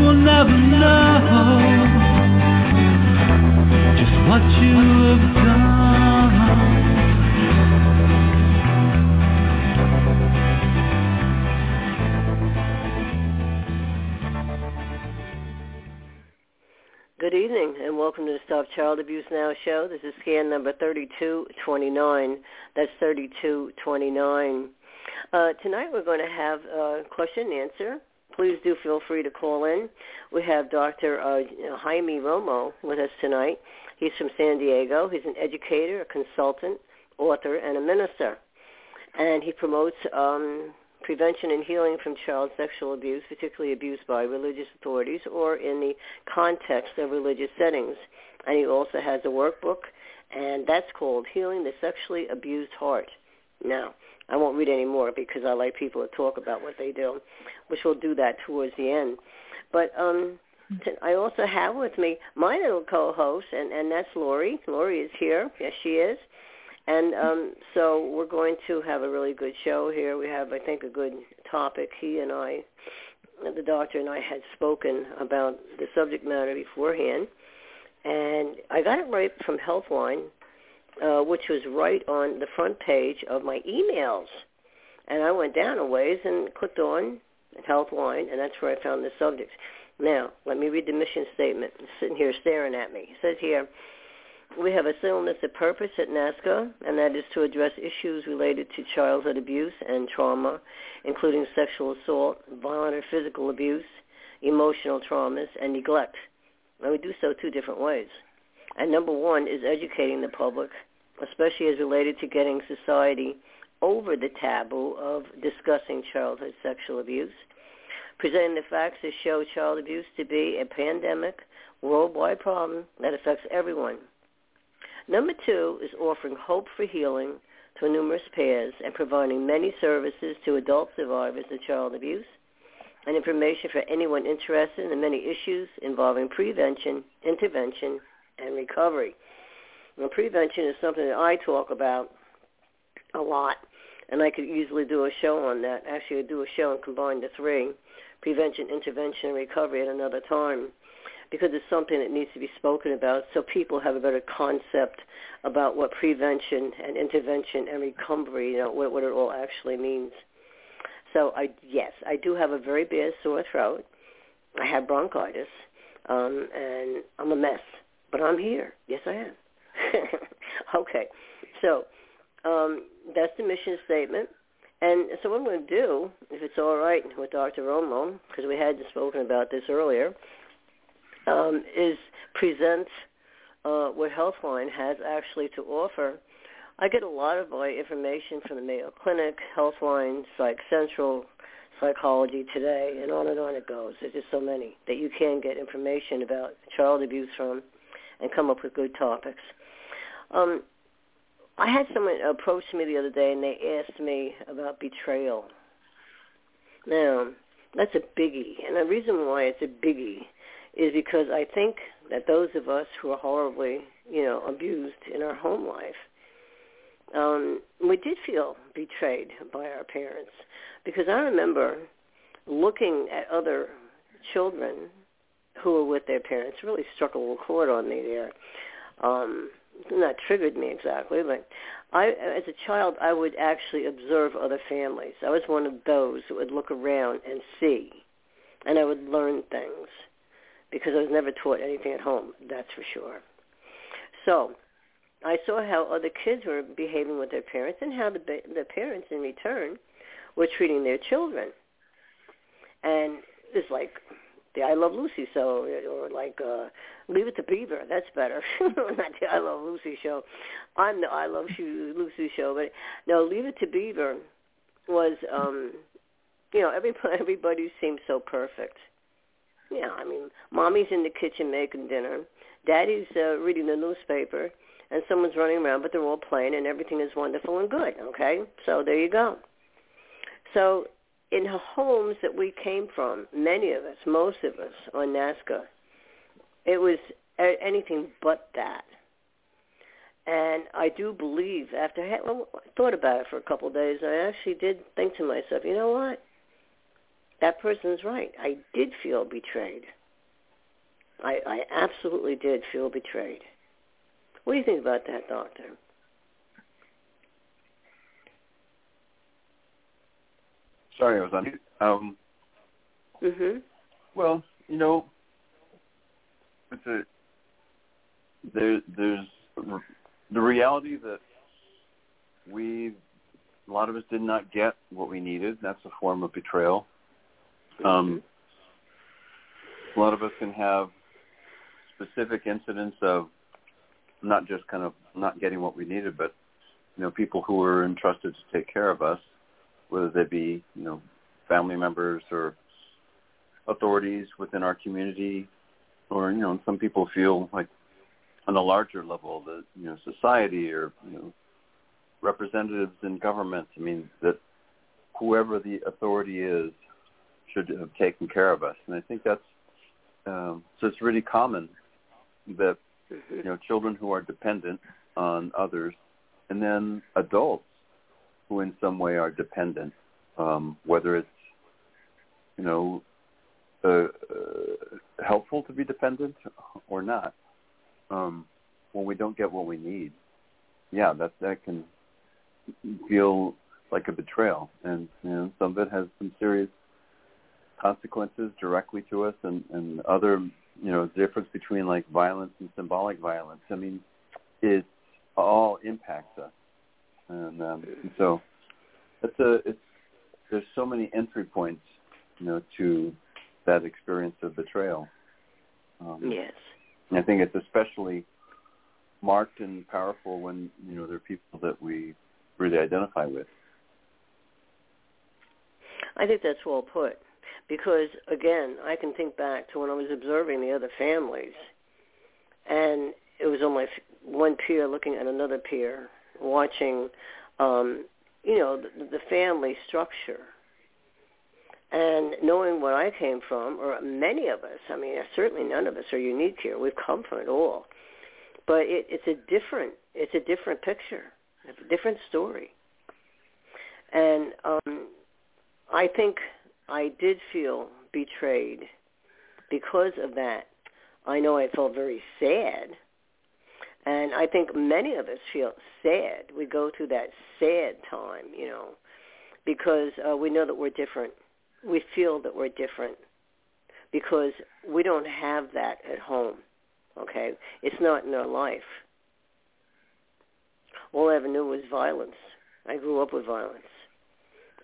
Will never know just what you have. Good evening and welcome to the Stop Child Abuse Now show. This is scan number 3229. That's 3229. Uh, tonight we're going to have a question and answer. Please do feel free to call in. We have Dr. Uh, Jaime Romo with us tonight. He's from San Diego. He's an educator, a consultant, author, and a minister. And he promotes um, prevention and healing from child sexual abuse, particularly abuse by religious authorities or in the context of religious settings. And he also has a workbook, and that's called Healing the Sexually Abused Heart. Now, I won't read any more because I like people to talk about what they do, which we'll do that towards the end. But um, I also have with me my little co-host, and, and that's Lori. Lori is here. Yes, she is. And um, so we're going to have a really good show here. We have, I think, a good topic. He and I, the doctor and I had spoken about the subject matter beforehand. And I got it right from Healthline, uh, which was right on the front page of my emails. And I went down a ways and clicked on Healthline, and that's where I found the subject. Now, let me read the mission statement. It's sitting here staring at me. It says here, we have a singleness of purpose at NAASCA, and that is to address issues related to childhood abuse and trauma, including sexual assault, violent or physical abuse, emotional traumas, and neglect. And we do so two different ways. And number one is educating the public, especially as related to getting society over the taboo of discussing childhood sexual abuse, presenting the facts that show child abuse to be a pandemic, worldwide problem that affects everyone, Number two is offering hope for healing to numerous pairs and providing many services to adult survivors of child abuse and information for anyone interested in the many issues involving prevention, intervention, and recovery. Now, prevention is something that I talk about a lot, and I could easily do a show on that. Actually, I'd do a show and combine the three, prevention, intervention, and recovery at another time because it's something that needs to be spoken about so people have a better concept about what prevention and intervention and recovery, you know, what, what it all actually means. So I, yes, I do have a very bad sore throat. I have bronchitis, um, and I'm a mess, but I'm here. Yes, I am. okay, so um, that's the mission statement. And so what I'm going to do, if it's all right with Dr. Romo, because we had spoken about this earlier, um, is present uh, what Healthline has actually to offer. I get a lot of my information from the Mayo Clinic, Healthline, Psych Central, Psychology Today, and on and on it goes. There's just so many that you can get information about child abuse from and come up with good topics. Um, I had someone approach me the other day and they asked me about betrayal. Now, that's a biggie. And the reason why it's a biggie is because I think that those of us who are horribly, you know, abused in our home life, um, we did feel betrayed by our parents. Because I remember looking at other children who were with their parents really struck a little chord on me there. Um, not triggered me exactly, but I, as a child, I would actually observe other families. I was one of those who would look around and see, and I would learn things. because I was never taught anything at home. That's for sure. So I saw how other kids were behaving with their parents and how the the parents in return were treating their children. And it's like the I Love Lucy show, or like uh, Leave It to Beaver. That's better. Not the I Love Lucy show. I'm the I Love Lucy show, but no, Leave It to Beaver was, um, you know, everybody everybody seemed so perfect. Yeah, I mean, mommy's in the kitchen making dinner, daddy's uh, reading the newspaper, and someone's running around, but they're all playing, and everything is wonderful and good. Okay, so there you go. So in the homes that we came from, many of us, most of us on NAASCA, it was anything but that. And I do believe after I thought about it for a couple of days, I actually did think to myself, you know what? That person's right. I did feel betrayed. I, I absolutely did feel betrayed. What do you think about that, Doctor? Sorry, I was on mute. Um, mhm. Well, you know, it's a there. There's the reality that we a lot of us did not get what we needed. That's a form of betrayal. Um, a lot of us can have specific incidents of not just kind of not getting what we needed, but you know, people who were entrusted to take care of us whether they be you know family members or authorities within our community, or you know some people feel like on a larger level that you know society or you know representatives in government. I mean that whoever the authority is should have taken care of us, and I think that's um, so. It's really common that you know children who are dependent on others, and then adults who in some way are dependent, um, whether it's you know uh, uh, helpful to be dependent or not. Um, when we don't get what we need, yeah, that that can feel like a betrayal, and you know some of it has some serious consequences directly to us, and and other you know difference between like violence and symbolic violence. I mean, it all impacts us and, um, and so it's a it's there's so many entry points, you know, to that experience of betrayal. Um, yes. And I think it's especially marked and powerful when you know there are people that we really identify with. I think that's well put, because again, I can think back to when I was observing the other families, and it was on my one peer looking at another peer, watching, um, you know, the, the family structure. And knowing where I came from, or many of us, I mean, certainly none of us are unique here. We've come from it all, but it, it's a different, it's a different picture, a different story. And um, I think I did feel betrayed because of that. I know I felt very sad and I think many of us feel sad. We go through that sad time, you know, because uh, we know that we're different. We feel that we're different because we don't have that at home. Okay, it's not in our life. All I ever knew was violence. I grew up with violence.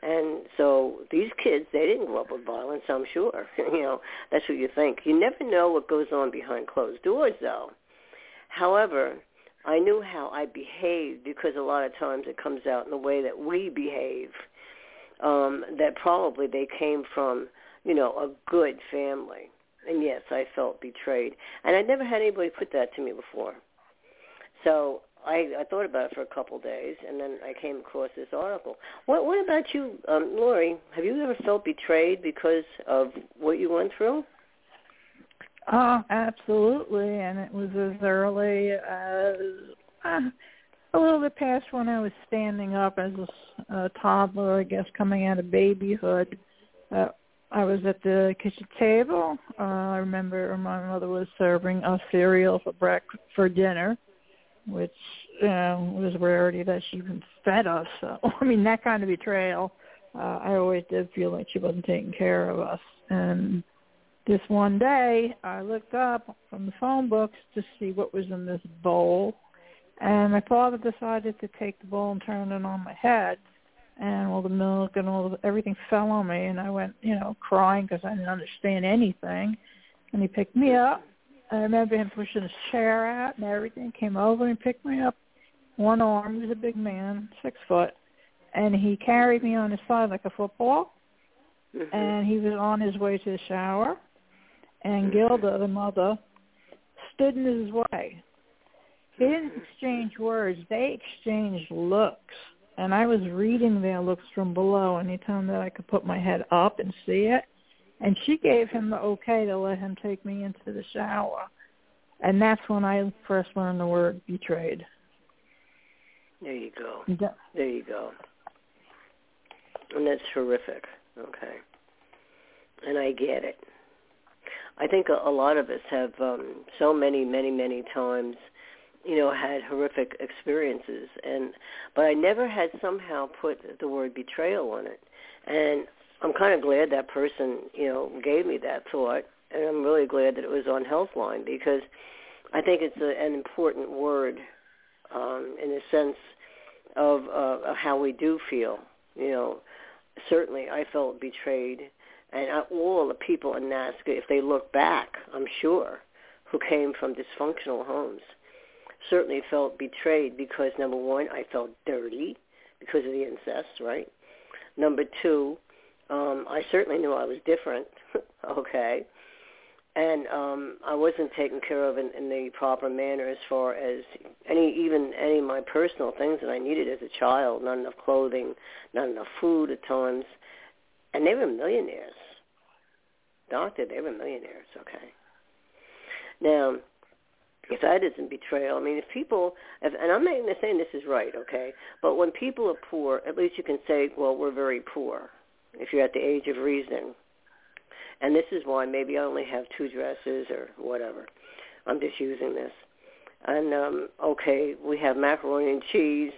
And so these kids, they didn't grow up with violence, I'm sure. you know, that's what you think. You never know what goes on behind closed doors, though. However, I knew how I behaved because a lot of times it comes out in the way that we behave. Um, that probably they came from, you know, a good family. And yes, I felt betrayed. And I never had anybody put that to me before. So I, I thought about it for a couple of days, and then I came across this article. What, what about you, um, Lori? Have you ever felt betrayed because of what you went through? Oh, absolutely, and it was as early as uh, a little bit past when I was standing up as a, a toddler, I guess, coming out of babyhood. Uh, I was at the kitchen table. Uh, I remember my mother was serving us cereal for breakfast for dinner, which know, was a rarity that she even fed us. So I mean, that kind of betrayal. Uh, I always did feel like she wasn't taking care of us, and this one day, I looked up from the phone books to see what was in this bowl, and my father decided to take the bowl and turn it on my head, and all the milk and all the, everything fell on me, and I went, you know, crying because I didn't understand anything. And he picked me up. I remember him pushing his chair out and everything. Came over and picked me up. One arm. He was a big man, six foot, and he carried me on his side like a football. Mm-hmm. And he was on his way to the shower and Gilda, the mother, stood in his way. They didn't exchange words. They exchanged looks. And I was reading their looks from below anytime that I could put my head up and see it. And she gave him the okay to let him take me into the shower. And that's when I first learned the word betrayed. There you go. Yeah. There you go. And that's horrific. Okay. And I get it. I think a, a lot of us have um, so many, many, many times, you know, had horrific experiences, and but I never had somehow put the word betrayal on it, and I'm kind of glad that person, you know, gave me that thought, and I'm really glad that it was on Healthline because I think it's a, an important word um, in the sense of, uh, of how we do feel. You know, certainly I felt betrayed and all the people in NAASCA, if they look back, I'm sure, who came from dysfunctional homes, certainly felt betrayed because number one, I felt dirty because of the incest, right? Number two, um, I certainly knew I was different, okay, and um, I wasn't taken care of in, in the proper manner as far as any, even any of my personal things that I needed as a child. Not enough clothing, not enough food at times and they were millionaires. Doctor, they were millionaires, okay. Now, if that isn't betrayal, I mean, if people, if, and I'm not even saying this is right, okay, but when people are poor, at least you can say, well, we're very poor, if you're at the age of reason. And this is why maybe I only have two dresses or whatever. I'm just using this. And, um, okay, we have macaroni and cheese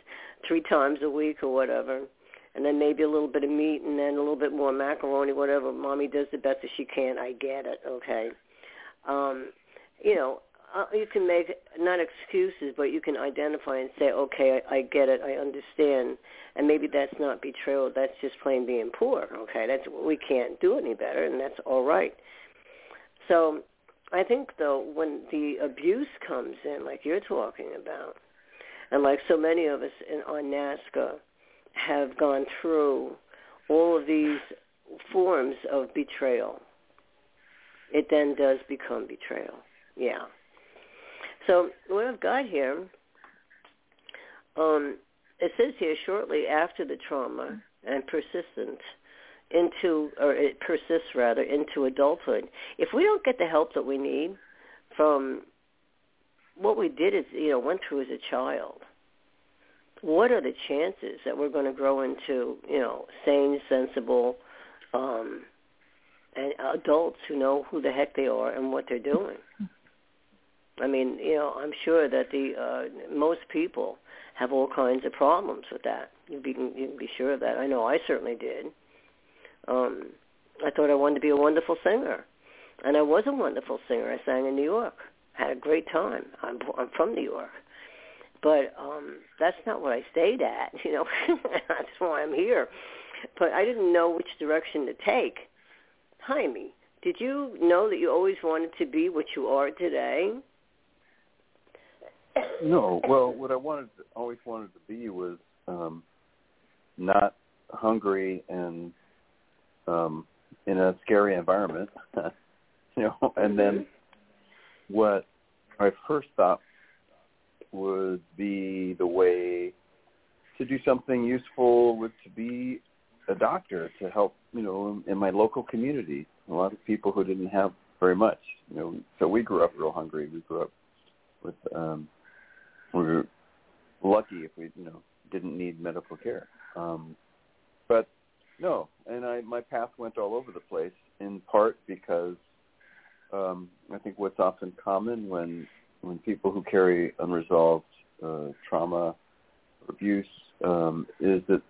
three times a week or whatever and then maybe a little bit of meat and then a little bit more macaroni, whatever. Mommy does the best that she can. I get it, okay. Um, you know, uh, you can make not excuses, but you can identify and say, okay, I, I get it, I understand, and maybe that's not betrayal. That's just plain being poor. Okay, that's we can't do any better, and that's all right. So, I think though, when the abuse comes in, like you're talking about, and like so many of us in, on NAASCA, have gone through all of these forms of betrayal, it then does become betrayal. Yeah. So what I've got here, um, it says here shortly after the trauma and persistent into, or it persists rather, into adulthood. If we don't get the help that we need from what we did is, you know, went through as a child, what are the chances that we're going to grow into, you know, sane, sensible, um, and adults who know who the heck they are and what they're doing? I mean, you know, I'm sure that the uh, most people have all kinds of problems with that. You be you can be sure of that. I know I certainly did. Um, I thought I wanted to be a wonderful singer, and I was a wonderful singer. I sang in New York, had a great time. I'm I'm from New York, but um that's not what I stayed at, you know. that's why I'm here. But I didn't know which direction to take. Jaime, did you know that you always wanted to be what you are today? No. Well, what I wanted, to, always wanted to be was um, not hungry and um, in a scary environment, you know. And then Mm-hmm. what I first thought would be the way to do something useful would to be a doctor to help, you know, in my local community. A lot of people who didn't have very much, you know. So we grew up real hungry. We grew up with, um, we were lucky if we, you know, didn't need medical care. Um, but no, and I my path went all over the place in part because um, I think what's often common when when people who carry unresolved uh, trauma, abuse, um, is that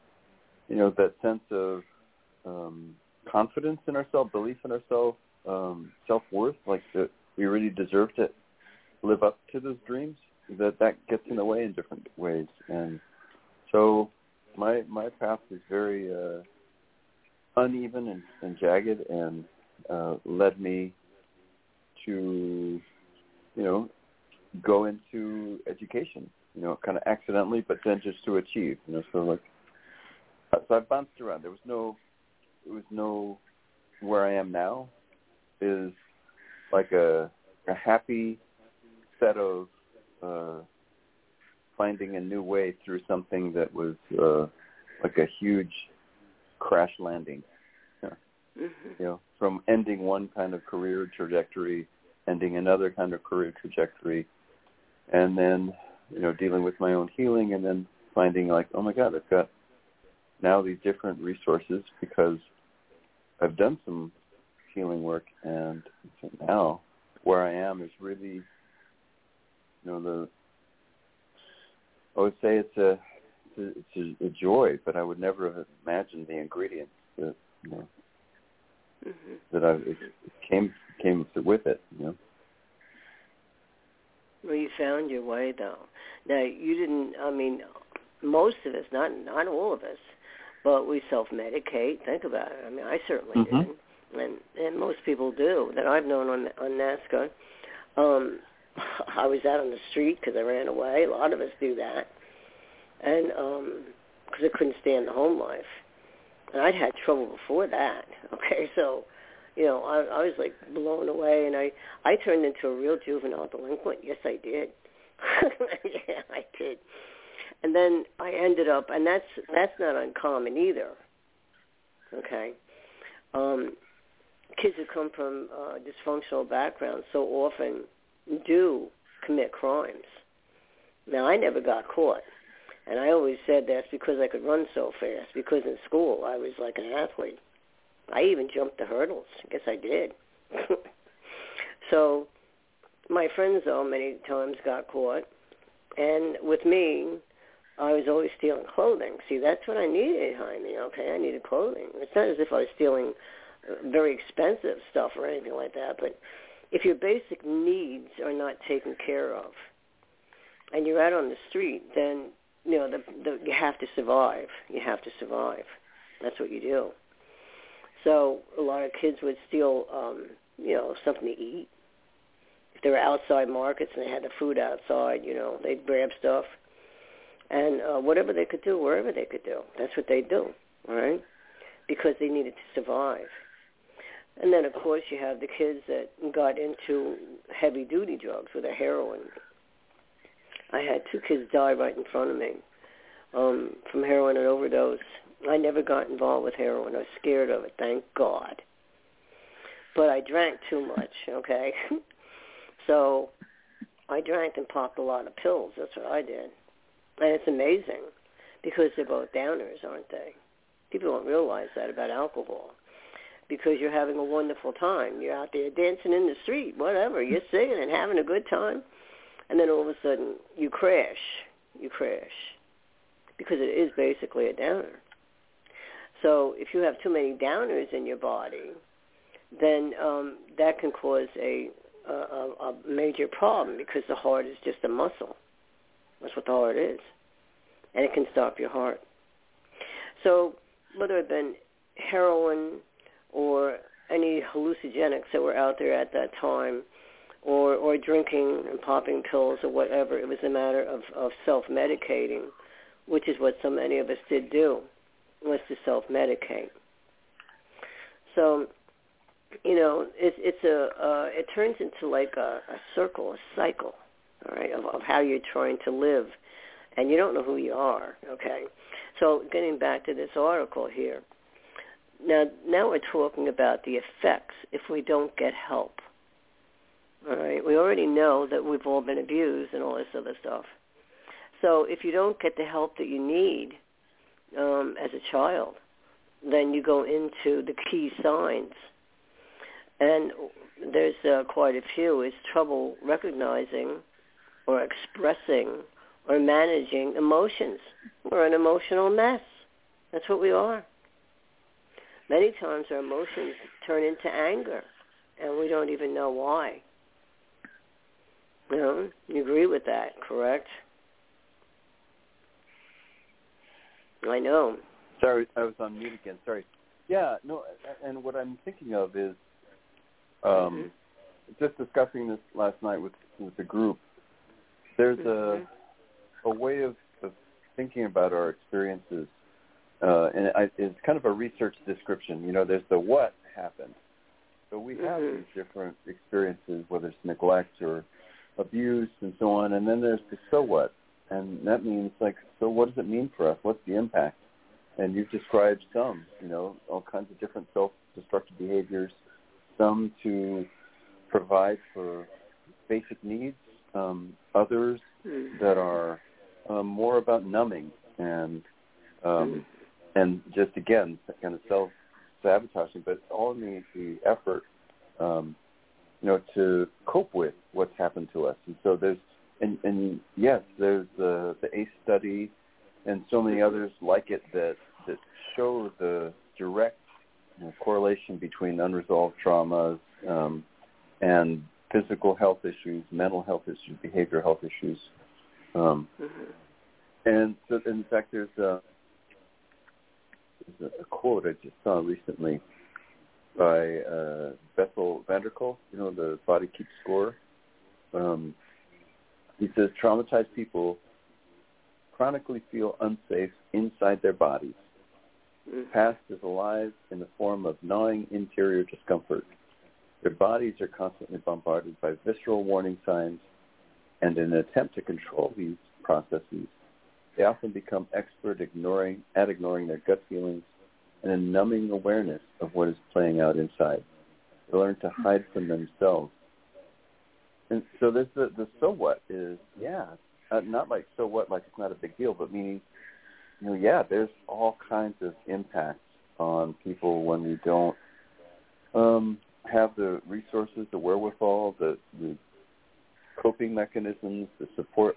you know that sense of um, confidence in ourselves, belief in ourselves, um, self worth, like that we really deserve to live up to those dreams, that that gets in the way in different ways. And so my my path is very uh, uneven and, and jagged, and uh, led me to, you know, go into education. You know, kind of accidentally, but then just to achieve. You know, so like, so I bounced around. There was no, there was no, where I am now, is like a a happy set of uh, finding a new way through something that was uh, like a huge crash landing. Mm-hmm. You know, from ending one kind of career trajectory, ending another kind of career trajectory, and then you know dealing with my own healing, and then finding like, oh my God, I've got now these different resources because I've done some healing work, and so now where I am is really, you know, the I would say it's a it's a, a joy, but I would never have imagined the ingredients that you know Mm-hmm. that I it came came with it. You know. Well, you found your way, though. Now, you didn't. I mean, most of us, not not all of us, but we self-medicate. Think about it. I mean, I certainly Mhm. did, and and most people do that I've known on on NAASCA. Um, I was out on the street because I ran away. A lot of us do that, and um, because I couldn't stand the home life, and I'd had trouble before that. Okay, so you know, I, I was like blown away, and I I turned into a real juvenile delinquent. Yes, I did. yeah, I did. And then I ended up, and that's that's not uncommon either. Okay, um, kids who come from uh, dysfunctional backgrounds so often do commit crimes. Now, I never got caught, and I always said that's because I could run so fast. Because in school I was like an athlete. I even jumped the hurdles. I guess I did. so my friends, though, many times got caught. And with me, I was always stealing clothing. See, that's what I needed, honey. Okay, I needed clothing. It's not as if I was stealing uh, very expensive stuff or anything like that. But if your basic needs are not taken care of, and you're out on the street, then you know the, the you have to survive. You have to survive. That's what you do. So a lot of kids would steal, um, you know, something to eat. If they were outside markets and they had the food outside, you know, they'd grab stuff, and uh, whatever they could do, wherever they could do, that's what they'd do, right? Because they needed to survive. And then, of course, you have the kids that got into heavy-duty drugs with a heroin. I had two kids die right in front of me um, from heroin and overdose. I never got involved with heroin. I was scared of it, thank God. But I drank too much, okay? so I drank and popped a lot of pills. That's what I did. And it's amazing because they're both downers, aren't they? People don't realize that about alcohol because you're having a wonderful time. You're out there dancing in the street, whatever. You're singing and having a good time. And then all of a sudden you crash. You crash because it is basically a downer. So if you have too many downers in your body, then um, that can cause a, a, a major problem because the heart is just a muscle. That's what the heart is. And it can stop your heart. So whether it been heroin or any hallucinogenics that were out there at that time, or, or drinking and popping pills or whatever, it was a matter of, of self-medicating, which is what so many of us did do was to self-medicate. So, you know, it's it's a uh, it turns into like a, a circle, a cycle, all right, of, of how you're trying to live, and you don't know who you are. Okay, so getting back to this article here. Now, now we're talking about the effects if we don't get help. All right, we already know that we've all been abused and all this other stuff. So if you don't get the help that you need, um, as a child, then you go into the key signs. And there's uh, quite a few. It's trouble recognizing or expressing or managing emotions. We're an emotional mess. That's what we are. Many times our emotions turn into anger and we don't even know why. You know, you agree with that, correct? I know. Sorry, I was on mute again. Sorry. Yeah, no, and what I'm thinking of is um, mm-hmm. just discussing this last night with with the group. There's mm-hmm. a a way of, of thinking about our experiences, uh, and it, it's kind of a research description. You know, there's the what happened. So we have mm-hmm. these different experiences, whether it's neglect or abuse and so on, and then there's the so what, and that means like, so what does it mean for us? What's the impact? And you've described some, you know, all kinds of different self-destructive behaviors, some to provide for basic needs, um, others mm-hmm. that are um, more about numbing and um, and just again kind of self sabotaging, but it's all in the, the effort, um, you know, to cope with what's happened to us. And so there's and and yes, there's the the ACE study and so many others like it that that show the direct you know, correlation between unresolved traumas um, and physical health issues, mental health issues, behavioral health issues. Um, mm-hmm. And so, in fact, there's a, there's a quote I just saw recently by uh, Bessel van der Kolk, you know, the Body Keeps Score. Um, he says traumatized people chronically feel unsafe inside their bodies. Mm-hmm. Past is alive in the form of gnawing interior discomfort. Their bodies are constantly bombarded by visceral warning signs, and in an attempt to control these processes, they often become expert ignoring, at ignoring their gut feelings and a numbing awareness of what is playing out inside. They learn to hide from themselves. And so there's the, the so what is, yeah, uh, not like so what, like it's not a big deal, but meaning, you know, yeah, there's all kinds of impacts on people when we don't um, have the resources, the wherewithal, the, the coping mechanisms, the support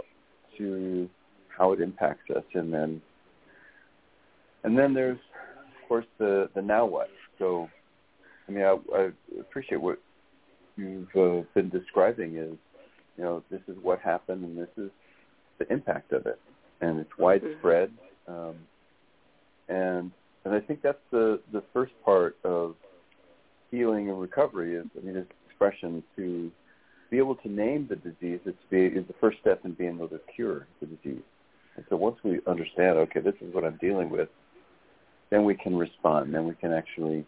to how it impacts us, and then and then there's of course the the now what. So, I mean, I, I appreciate what you've uh, been describing is, you know, this is what happened, and this is the impact of it, and it's mm-hmm. widespread. Um, and and I think that's the the first part of healing and recovery is I mean this expression to be able to name the disease is be is the first step in being able to cure the disease. And so once we understand, okay, this is what I'm dealing with, then we can respond. Then we can actually,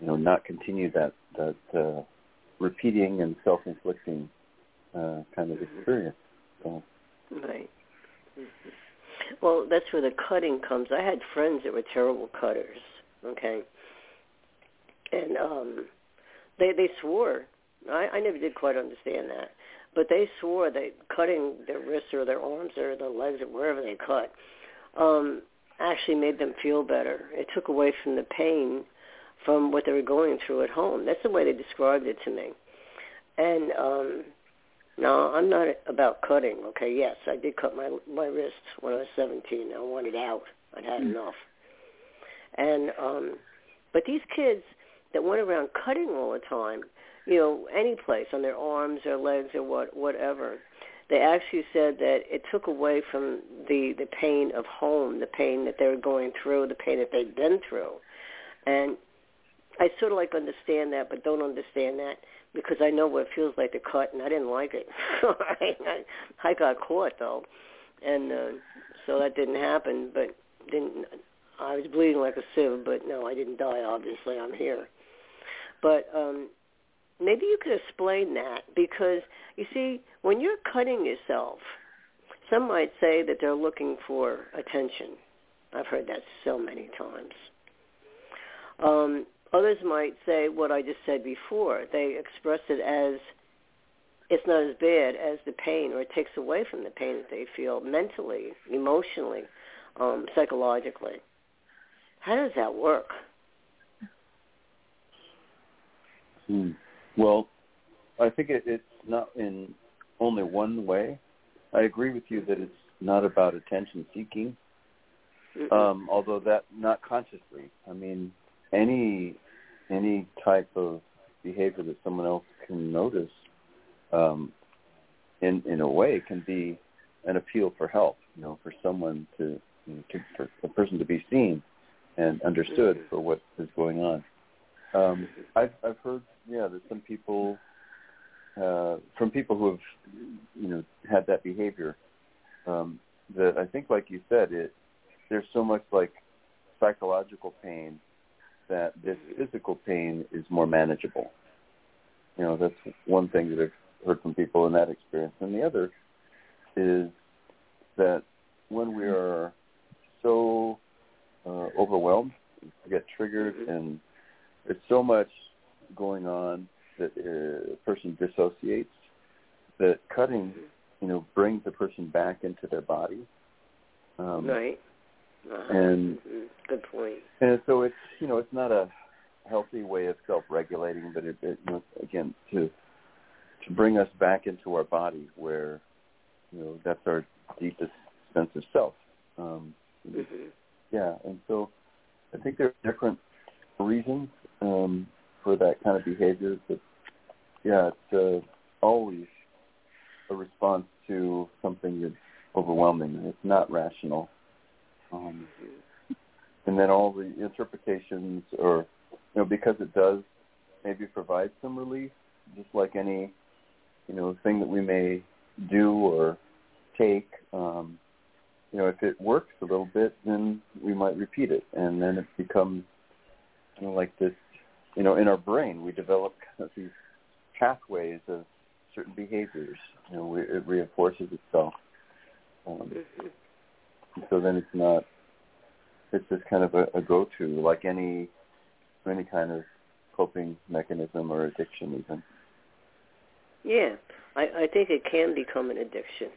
you know, not continue that that uh, repeating and self-inflicting uh, kind of experience. So, Right. Mm-hmm. Well, that's where the cutting comes. I had friends that were terrible cutters. Okay. And um they they swore. I I never did quite understand that. But they swore that cutting their wrists or their arms or their legs or wherever they cut um actually made them feel better. It took away from the pain from what they were going through at home. That's the way they described it to me. And um no, I'm not about cutting. Okay, yes, I did cut my my wrist when I was 17. I wanted out. I'd had mm. enough. And um but these kids that went around cutting all the time, you know, any place on their arms or legs or what whatever, they actually said that it took away from the the pain of home, the pain that they were going through, the pain that they'd been through. And I sort of like understand that, but don't understand that because I know what it feels like to cut, and I didn't like it. I, I got caught though, and uh, so that didn't happen. But didn't I was bleeding like a sieve, but no, I didn't die. Obviously, I'm here. But um, maybe you could explain that because you see, when you're cutting yourself, some might say that they're looking for attention. I've heard that so many times. Um, Others might say what I just said before. They express it as it's not as bad as the pain, or it takes away from the pain that they feel mentally, emotionally, um, psychologically. How does that work? Hmm. Well, I think it, it's not in only one way. I agree with you that it's not about attention seeking, um, although that not consciously. I mean, any any type of behavior that someone else can notice, um, in in a way, can be an appeal for help. You know, for someone to, you know, to for a person to be seen and understood for what is going on. Um, I've I've heard yeah that some people uh, from people who have you know had that behavior um, that I think like you said it there's so much like psychological pain that this physical pain is more manageable. You know that's one thing that I've heard from people in that experience, and the other is that when we are so uh, overwhelmed, we get triggered, Mhm. and there's so much going on that uh, a person dissociates. That cutting, you know, brings the person back into their body. Um, right. Uh-huh. and- Mhm. good point. and so it's you know it's not a healthy way of self-regulating, but it, it you know, again to to bring us back into our body where you know that's our deepest sense of self. Um, hmm yeah, and so I think there are different reasons um, for that kind of behavior. But yeah, it's uh, always a response to something that's overwhelming. It's not rational. Um, and then all the interpretations, or you know, because it does maybe provide some relief, just like any you know thing that we may do or take. Um, you know, if it works a little bit, then we might repeat it, and then it becomes you know, like this. You know, in our brain, we develop kind of these pathways of certain behaviors. You know, we, it reinforces itself. Um, hmm so then it's not. It's just kind of a, a go-to, like any any kind of coping mechanism or addiction, even. Yeah, I, I think it can become an addiction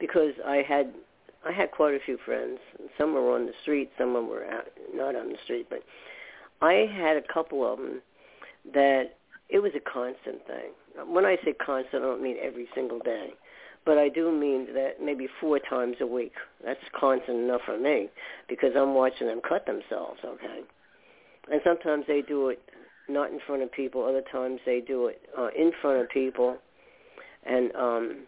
because I had I had quite a few friends. Some were on the street, some were out, not on the street, but I had a couple of them that it was a constant thing. When I say constant, I don't mean every single day, but I do mean that maybe four times a week. That's constant enough for me because I'm watching them cut themselves. Okay, and sometimes they do it not in front of people. Other times they do it uh, in front of people, and um,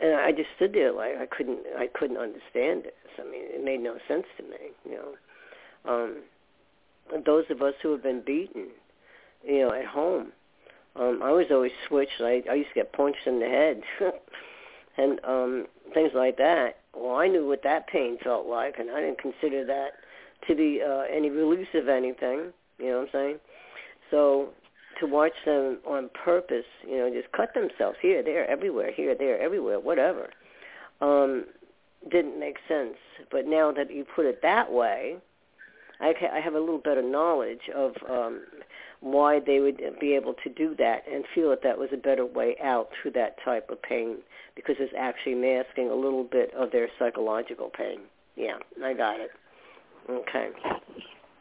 and I just stood there like I couldn't I couldn't understand it. I mean, it made no sense to me. You know, um, those of us who have been beaten, you know, at home. Um, I was always switched. I, I used to get punched in the head, and um, things like that. Well, I knew what that pain felt like, and I didn't consider that to be uh, any release of anything. You know what I'm saying? So to watch them on purpose, you know, just cut themselves here, there, everywhere, here, there, everywhere, whatever, um, didn't make sense. But now that you put it that way, I, ca- I have a little better knowledge of um, why they would be able to do that and feel that that was a better way out through that type of pain because it's actually masking a little bit of their psychological pain. Yeah, I got it. Okay.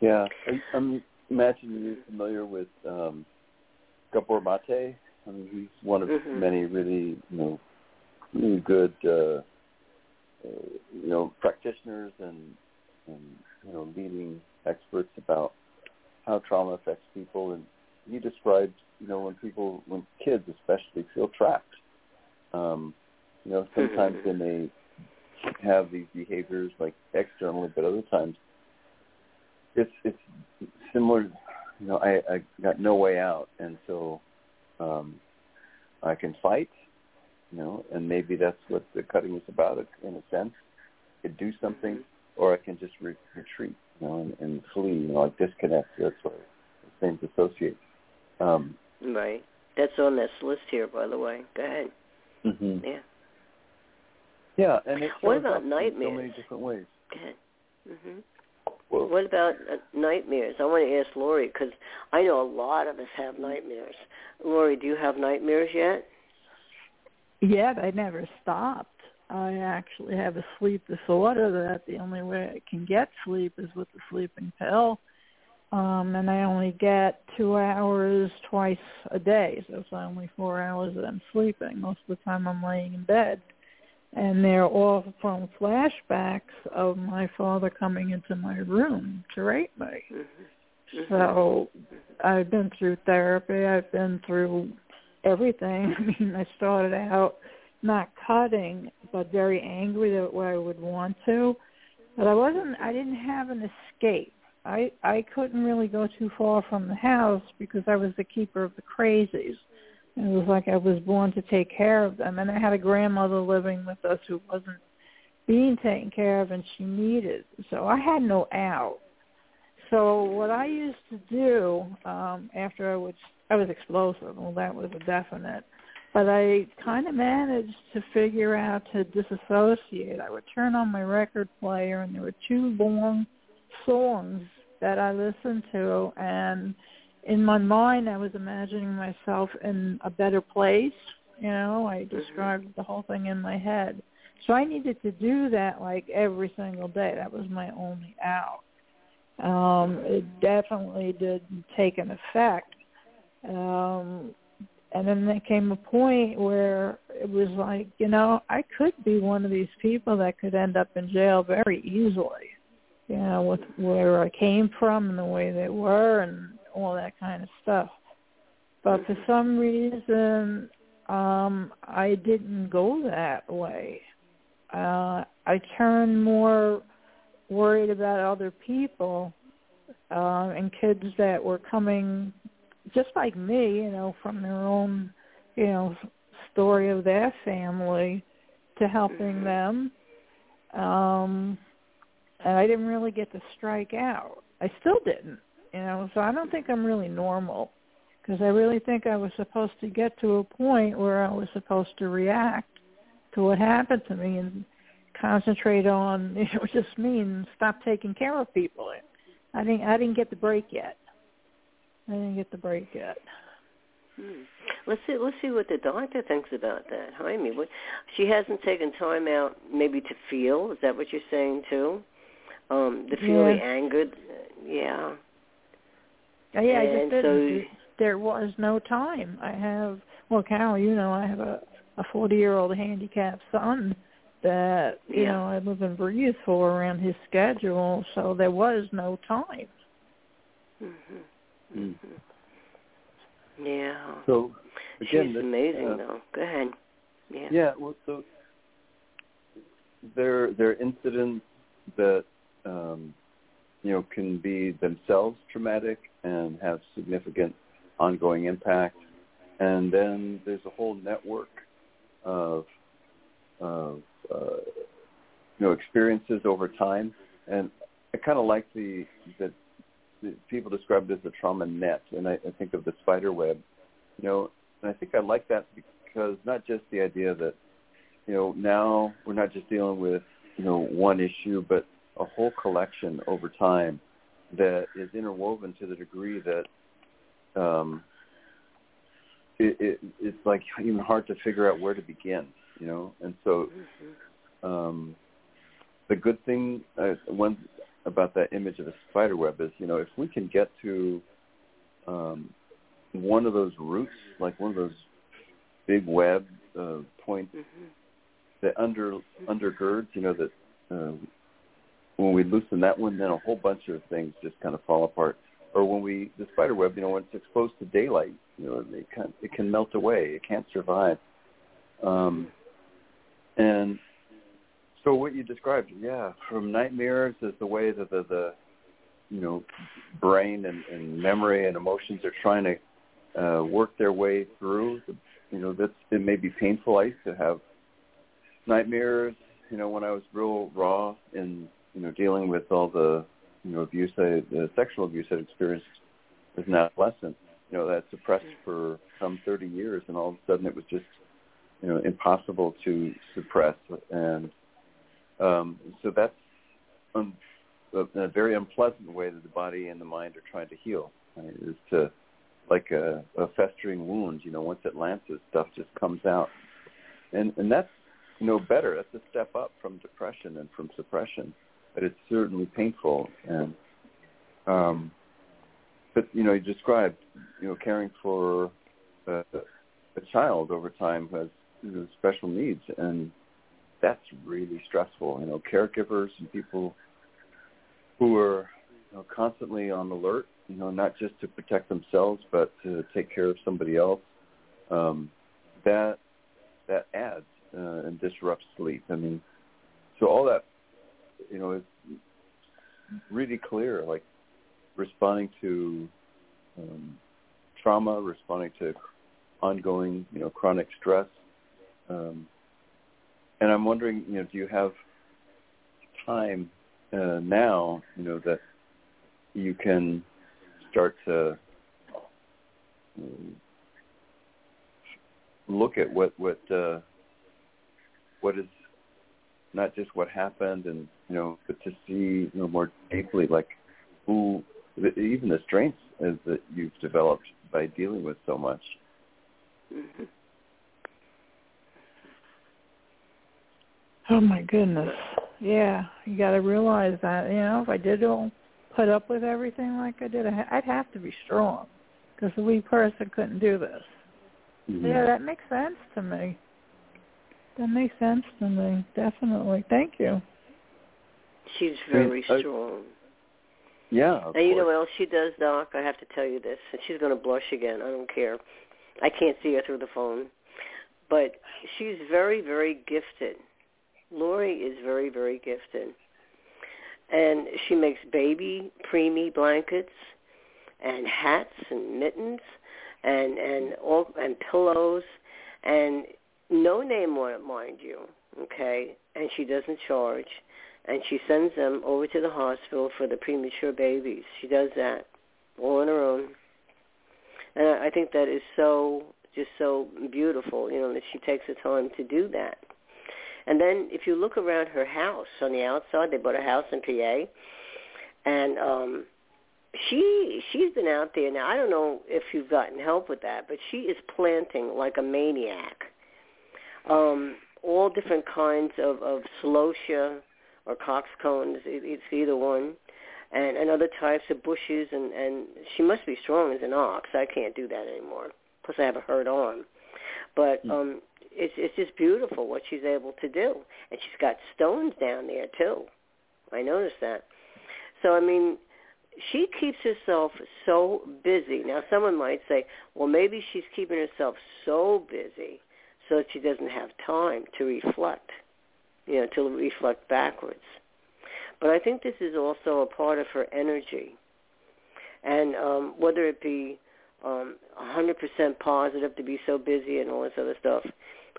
Yeah, I, I'm imagining you're familiar with um, Gabor Mate. I mean, he's one of Mhm. many really, you know, really good, uh, uh, you know, practitioners and, and you know, leading experts about how trauma affects people. And he described, you know, when people, when kids especially feel trapped. Um, you know, sometimes when they may have these behaviors like externally, but other times it's it's similar. You know, I, I got no way out, and so um, I can fight. You know, and maybe that's what the cutting is about, in a sense. Could do something, or I can just re- retreat. You know, and, and flee. You know, like disconnect. That's what the same dissociate. Um, Right. That's on this list here, by the way. Go ahead. mm-hmm. Yeah. Yeah, and it What about up in so nightmares? many different ways. Go ahead. Mhm. Well, What about uh, nightmares? I want to ask Lori because I know a lot of us have nightmares. Lori, do you have nightmares yet? Yeah, they never stopped. I actually have a sleep disorder that the only way I can get sleep is with the sleeping pill. Um, and I only get two hours twice a day, so it's only four hours that I'm sleeping. Most of the time I'm laying in bed. And they're all from flashbacks of my father coming into my room to rape me. Mhm. Mm-hmm. So I've been through therapy. I've been through everything. I mean, I started out not cutting, but very angry that way I would want to. But I wasn't. I didn't have an escape. I I couldn't really go too far from the house because I was the keeper of the crazies. It was like I was born to take care of them, and I had a grandmother living with us who wasn't being taken care of, and she needed. So I had no out. So what I used to do um, after I was I was explosive, well that was a definite, but I kind of managed to figure out to disassociate. I would turn on my record player, and there were two long songs that I listened to, and in my mind I was imagining myself in a better place. You know, I mm-hmm. described the whole thing in my head. So I needed to do that like every single day. That was my only out um, it definitely did take an effect. Um, and then there came a point where it was like, you know, I could be one of these people that could end up in jail very easily, you know, with where I came from and the way they were and all that kind of stuff. But for some reason, um, I didn't go that way. Uh, I turned more worried about other people uh, and kids that were coming just like me, you know, from their own, you know, story of their family to helping them. Um, and I didn't really get to strike out. I still didn't, you know, so I don't think I'm really normal because I really think I was supposed to get to a point where I was supposed to react to what happened to me and concentrate on you know just me and stop taking care of people. I didn't I didn't get the break yet. I didn't get the break yet. Hmm. Let's see. Let's see what the doctor thinks about that, Jaime. What, she hasn't taken time out, maybe to feel. Is that what you're saying too? Um, to feel yeah. the anger. Yeah. Yeah, yeah. And I just didn't. So, there was no time. I have. Well, Carol, you know, I have a a 40 year old handicapped son that you yeah. know I live and breathe for around his schedule, so there was no time. Mm-hmm. Mm-hmm. Yeah. So again, she's this, amazing, uh, though. Go ahead. Yeah. Yeah. Well, so there there are incidents that um, you know can be themselves traumatic and have significant ongoing impact, and then there's a whole network of of uh, you know experiences over time, and I kind of like the that people describe it as the trauma net, and I, I think of the spider web, you know, and I think I like that because not just the idea that you know now we're not just dealing with you know one issue, but a whole collection over time that is interwoven to the degree that um, it, it, it's like even hard to figure out where to begin you know. And so, um, the good thing, uh, one about that image of a spider web is, you know, if we can get to um, one of those roots, like one of those big web uh, points mm-hmm. that under undergirds, you know, that uh, when we loosen that one, then a whole bunch of things just kind of fall apart. Or when we the spider web, you know, when it's exposed to daylight, you know, it can it can melt away. It can't survive. Um, and so what you described, yeah, from nightmares is the way that the, the you know, brain and, and memory and emotions are trying to uh, work their way through. The, you know, that's it may be painful. I used to have nightmares. You know, when I was real raw in you know dealing with all the you know abuse, I, the sexual abuse I experienced as an adolescent. You know, that suppressed for some 30 years, and all of a sudden it was just you know impossible to suppress, and um, so that's um, a, very unpleasant way that the body and the mind are trying to heal. Right? Is to like a, a festering wound. You know, once it lances, stuff just comes out, and and that's you know better. That's a step up from depression and from suppression, but it's certainly painful and. Um, but you know, you described you know caring for a, a child over time has you know, special needs, and that's really stressful. You know, caregivers and people who are you know, constantly on alert you know, not just to protect themselves, but to take care of somebody else, um, that that adds uh, and disrupts sleep. I mean, so all that, you know, is really clear. Like responding to um, trauma, responding to ongoing, you know, chronic stress. Um, and I'm wondering, you know, do you have time uh, now, you know, that you can start to um, look at what what uh, what is not just what happened, and you know, but to see you know more deeply, like who even the strengths that you've developed by dealing with so much. Mm-hmm. Oh my goodness. Yeah, you got to realize that, you know, if I did all put up with everything like I did, I'd have to be strong because a weak person couldn't do this. Mm-hmm. Yeah, that makes sense to me. That makes sense to me, definitely. Thank you. She's very I mean, I, strong. Yeah. and course. you know what else she does, Doc? I have to tell you this, and she's going to blush again. I don't care. I can't see her through the phone, but she's very, very gifted. Lori is very, very gifted, and she makes baby preemie blankets and hats and mittens and and all and pillows and no name on it, mind you. Okay, and she doesn't charge and she sends them over to the hospital for the premature babies. She does that all on her own. And I think that is so just so beautiful, you know, that she takes the time to do that. And then if you look around her house on the outside, they bought a house in PA, and um, she she's been out there now. I don't know if you've gotten help with that, but she is planting like a maniac. Um, all different kinds of of celosia or coxcombs. It, it's either one, and and other types of bushes. And and she must be strong as an ox. I can't do that anymore. Plus, I have a hurt arm. But um, it's it's just beautiful what she's able to do, and she's got stones down there too. I noticed that. So I mean, she keeps herself so busy. Now, someone might say, well, maybe she's keeping herself so busy so that she doesn't have time to reflect, you know, to reflect backwards. But I think this is also a part of her energy. And um, whether it be um, 100% positive to be so busy and all this other stuff,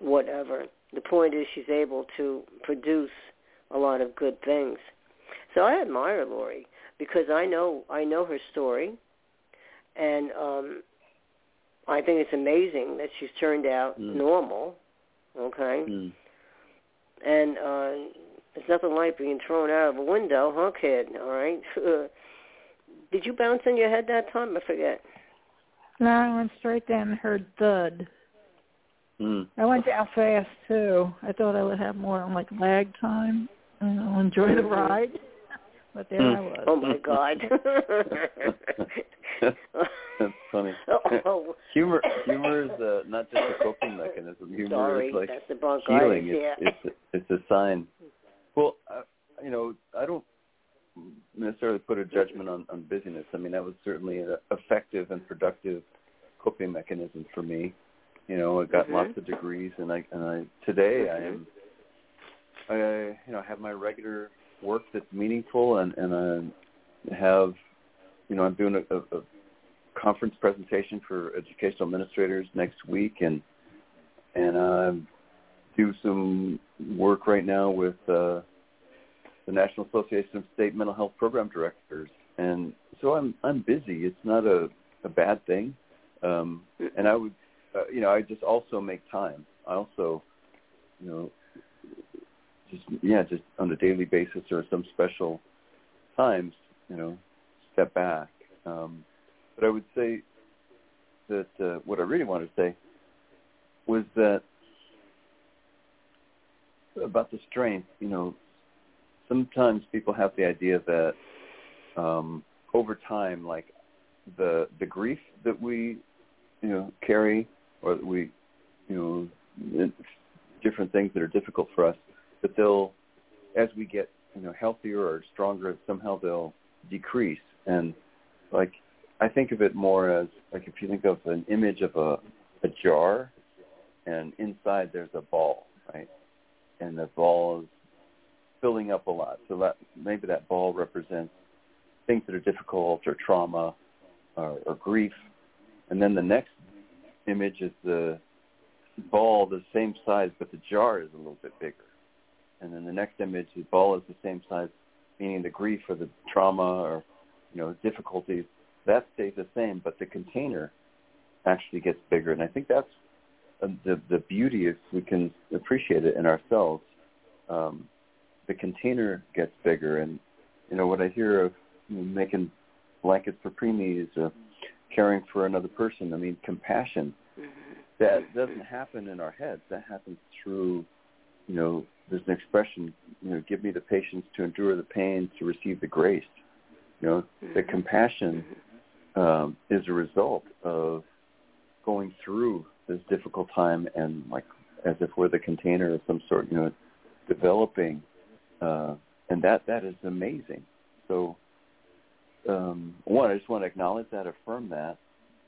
whatever. The point is she's able to produce a lot of good things. So I admire Lori because I know I know her story, and um, I think it's amazing that she's turned out Mm. normal. Okay, Mm. and uh, there's nothing like being thrown out of a window, huh, kid? All right. Did you bounce on your head that time? I forget. No, I went straight down and heard thud. Mm. I went down fast too. I thought I would have more like lag time and I'll enjoy the ride. But there I was. Oh my God. That's funny. oh, Humor, humor is uh, not just a coping mechanism. Humor sorry, is like that's the bronchitis. healing. Yeah. It's it's a, it's a sign. Well, uh, you know, I don't necessarily put a judgment on, on busyness. I mean, that was certainly an effective and productive coping mechanism for me. You know, I got Mhm. lots of degrees, and I and I today I Mhm. am. I you know have my regular work that's meaningful, and and I have, you know, I'm doing a, a, a conference presentation for educational administrators next week, and and I do some work right now with uh, the National Association of State Mental Health Program Directors, and so I'm I'm busy. It's not a a bad thing, um, and I would, you know, I just also make time. I also, you know, just yeah, just on a daily basis or some special times, you know, step back. Um, but I would say that uh, what I really wanted to say was that about the strength. You know, sometimes people have the idea that um, over time, like the the grief that we you know carry or we you know different things that are difficult for us, that they'll as we get you know healthier or stronger, somehow they'll decrease. And like I think of it more as like if you think of an image of a a jar, and inside there's a ball, right? And the ball is filling up a lot. So that maybe that ball represents things that are difficult or trauma or, or grief. And then the next image is the ball the same size, but the jar is a little bit bigger. And then the next image, the ball is the same size, meaning the grief or the trauma or you know difficulties that stays the same, but the container actually gets bigger. And I think that's uh, the the beauty if we can appreciate it in ourselves. Um, the container gets bigger, and you know what I hear of making blankets for preemies, or caring for another person. I mean, compassion. Mm-hmm. That doesn't happen in our heads. That happens through, you know, there's an expression, you know, give me the patience to endure the pain, to receive the grace. You know, the mm-hmm. compassion mm-hmm. um, is a result of going through this difficult time and like as if we're the container of some sort, you know, developing, uh, and that that is amazing. So, um, one, I just want to acknowledge that, affirm that.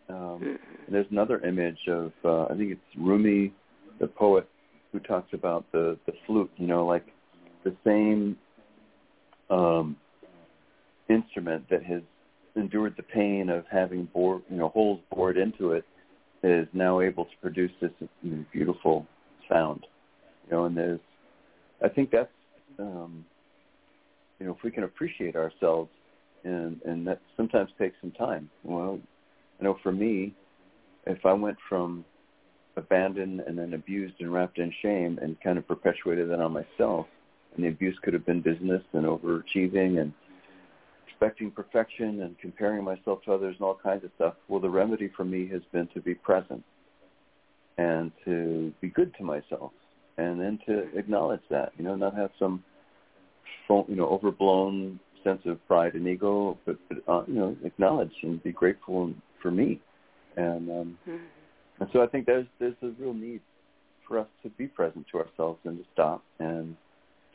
Um, there's another image of uh, I think it's Rumi, the poet, who talks about the the flute. You know, like the same um, instrument that has endured the pain of having bore, you know, holes bored into it is now able to produce this beautiful sound. You know, and there's, I think that's, um, you know, if we can appreciate ourselves, and and that sometimes takes some time. Well, I know for me, if I went from abandoned and then abused and wrapped in shame and kind of perpetuated that on myself, and the abuse could have been business and overachieving and expecting perfection and comparing myself to others and all kinds of stuff. Well, the remedy for me has been to be present and to be good to myself and then to acknowledge that, you know, not have some, you know, overblown sense of pride and ego, but, but uh, you know, acknowledge and be grateful for me. And um, mm-hmm. and so I think there's there's a real need for us to be present to ourselves and to stop and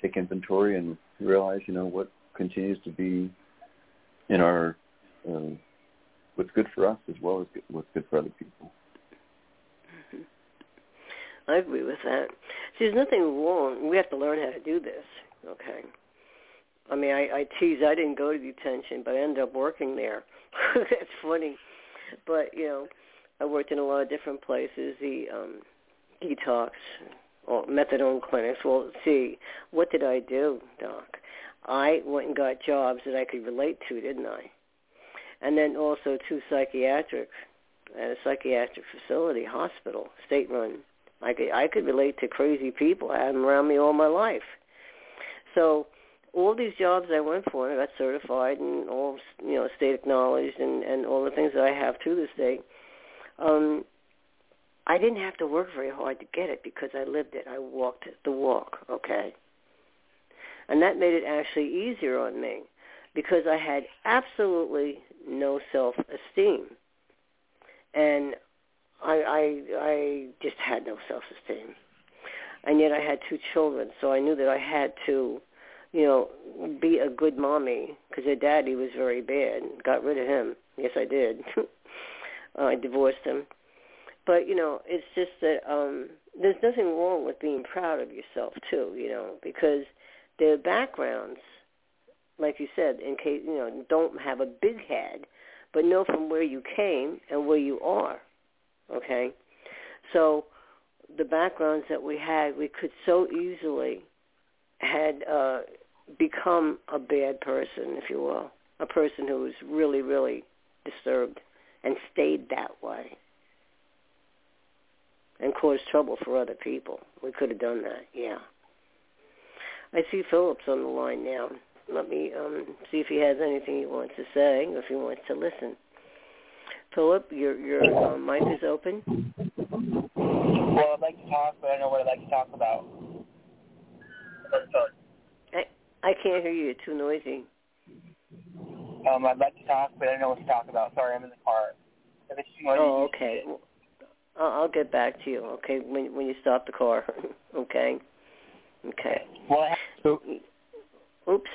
take inventory and realize, you know, what continues to be in our uh, what's good for us as well as what's good for other people. Mm-hmm. I agree with that. See, there's nothing wrong. We have to learn how to do this. Okay. I mean, I, I tease. I didn't go to detention, but I ended up working there. That's funny, but you know, I worked in a lot of different places. The um, detox, or methadone clinics. Well, see, what did I do, Doc? I went and got jobs that I could relate to, didn't I? And then also two psychiatric at a psychiatric facility, hospital, state run. I could I could relate to crazy people. I had them around me all my life. So all these jobs I went for, I got certified and all you know state acknowledged and and all the things that I have to this day. Um, I didn't have to work very hard to get it because I lived it. I walked the walk. Okay. And that made it actually easier on me because I had absolutely no self-esteem. And I, I, I just had no self-esteem. And yet I had two children, so I knew that I had to, you know, be a good mommy because their daddy was very bad. Got rid of him. Yes, I did. I divorced him. But you know, it's just that um there's nothing wrong with being proud of yourself too, you know, because their backgrounds, like you said, in case you know, don't have a big head, but know from where you came and where you are. Okay, so the backgrounds that we had, we could so easily had uh, become a bad person, if you will, a person who was really, really disturbed and stayed that way and caused trouble for other people. We could have done that, yeah. I see Philip's on the line now. Let me um, see if he has anything he wants to say, or if he wants to listen. Philip, your your uh, mic is open. Well, I'd like to talk, but I don't know what I'd like to talk about. I I can't hear you. It's too noisy. Um, I'd like to talk, but I don't know what to talk about. Sorry, I'm in the car. If it's too noisy, oh, okay. I'll get back to you. Okay, when when you stop the car. okay. Okay. Well, so, oops.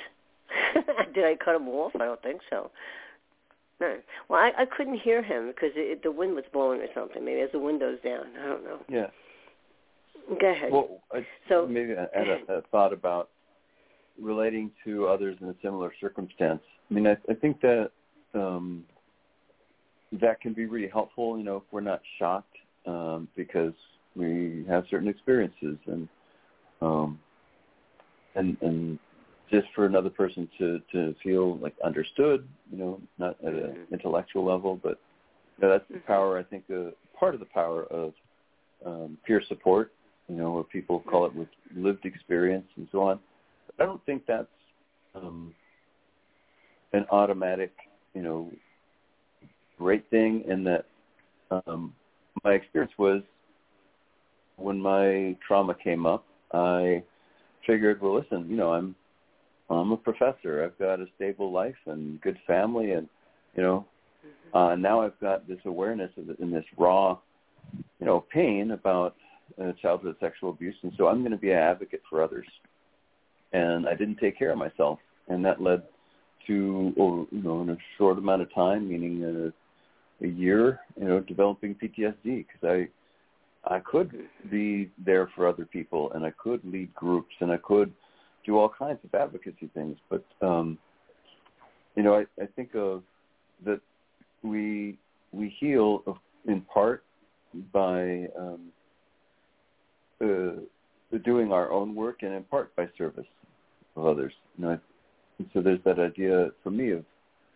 Did I cut him off? I don't think so. No. Well, I, I couldn't hear him because it, the wind was blowing or something. Maybe as the windows down. I don't know. Yeah. Go ahead. Well, I, so maybe I had a, a thought about relating to others in a similar circumstance. I mean, I, I think that um, that can be really helpful. You know, if we're not shocked um, because we have certain experiences and um, and and just for another person to to feel like understood, you know, not at an Mhm. intellectual level, but you know, that's the Mhm. power. I think uh, part of the power of um, peer support. You know, or people call it with lived experience and so on. I don't think that's um, an automatic, you know, great thing. In that, um, my experience was when my trauma came up, I figured, well, listen, you know, I'm I'm a professor. I've got a stable life and good family, and you know, uh, now I've got this awareness of the, in this raw, you know, pain about uh, childhood sexual abuse, and so I'm going to be an advocate for others. And I didn't take care of myself, and that led to, or you know, in a short amount of time, meaning a, a year, you know, developing PTSD because I I could be there for other people and I could lead groups and I could do all kinds of advocacy things. But um, you know, I, I think of that we we heal in part by um, uh, doing our own work and in part by service of others. You know, so there's that idea for me of,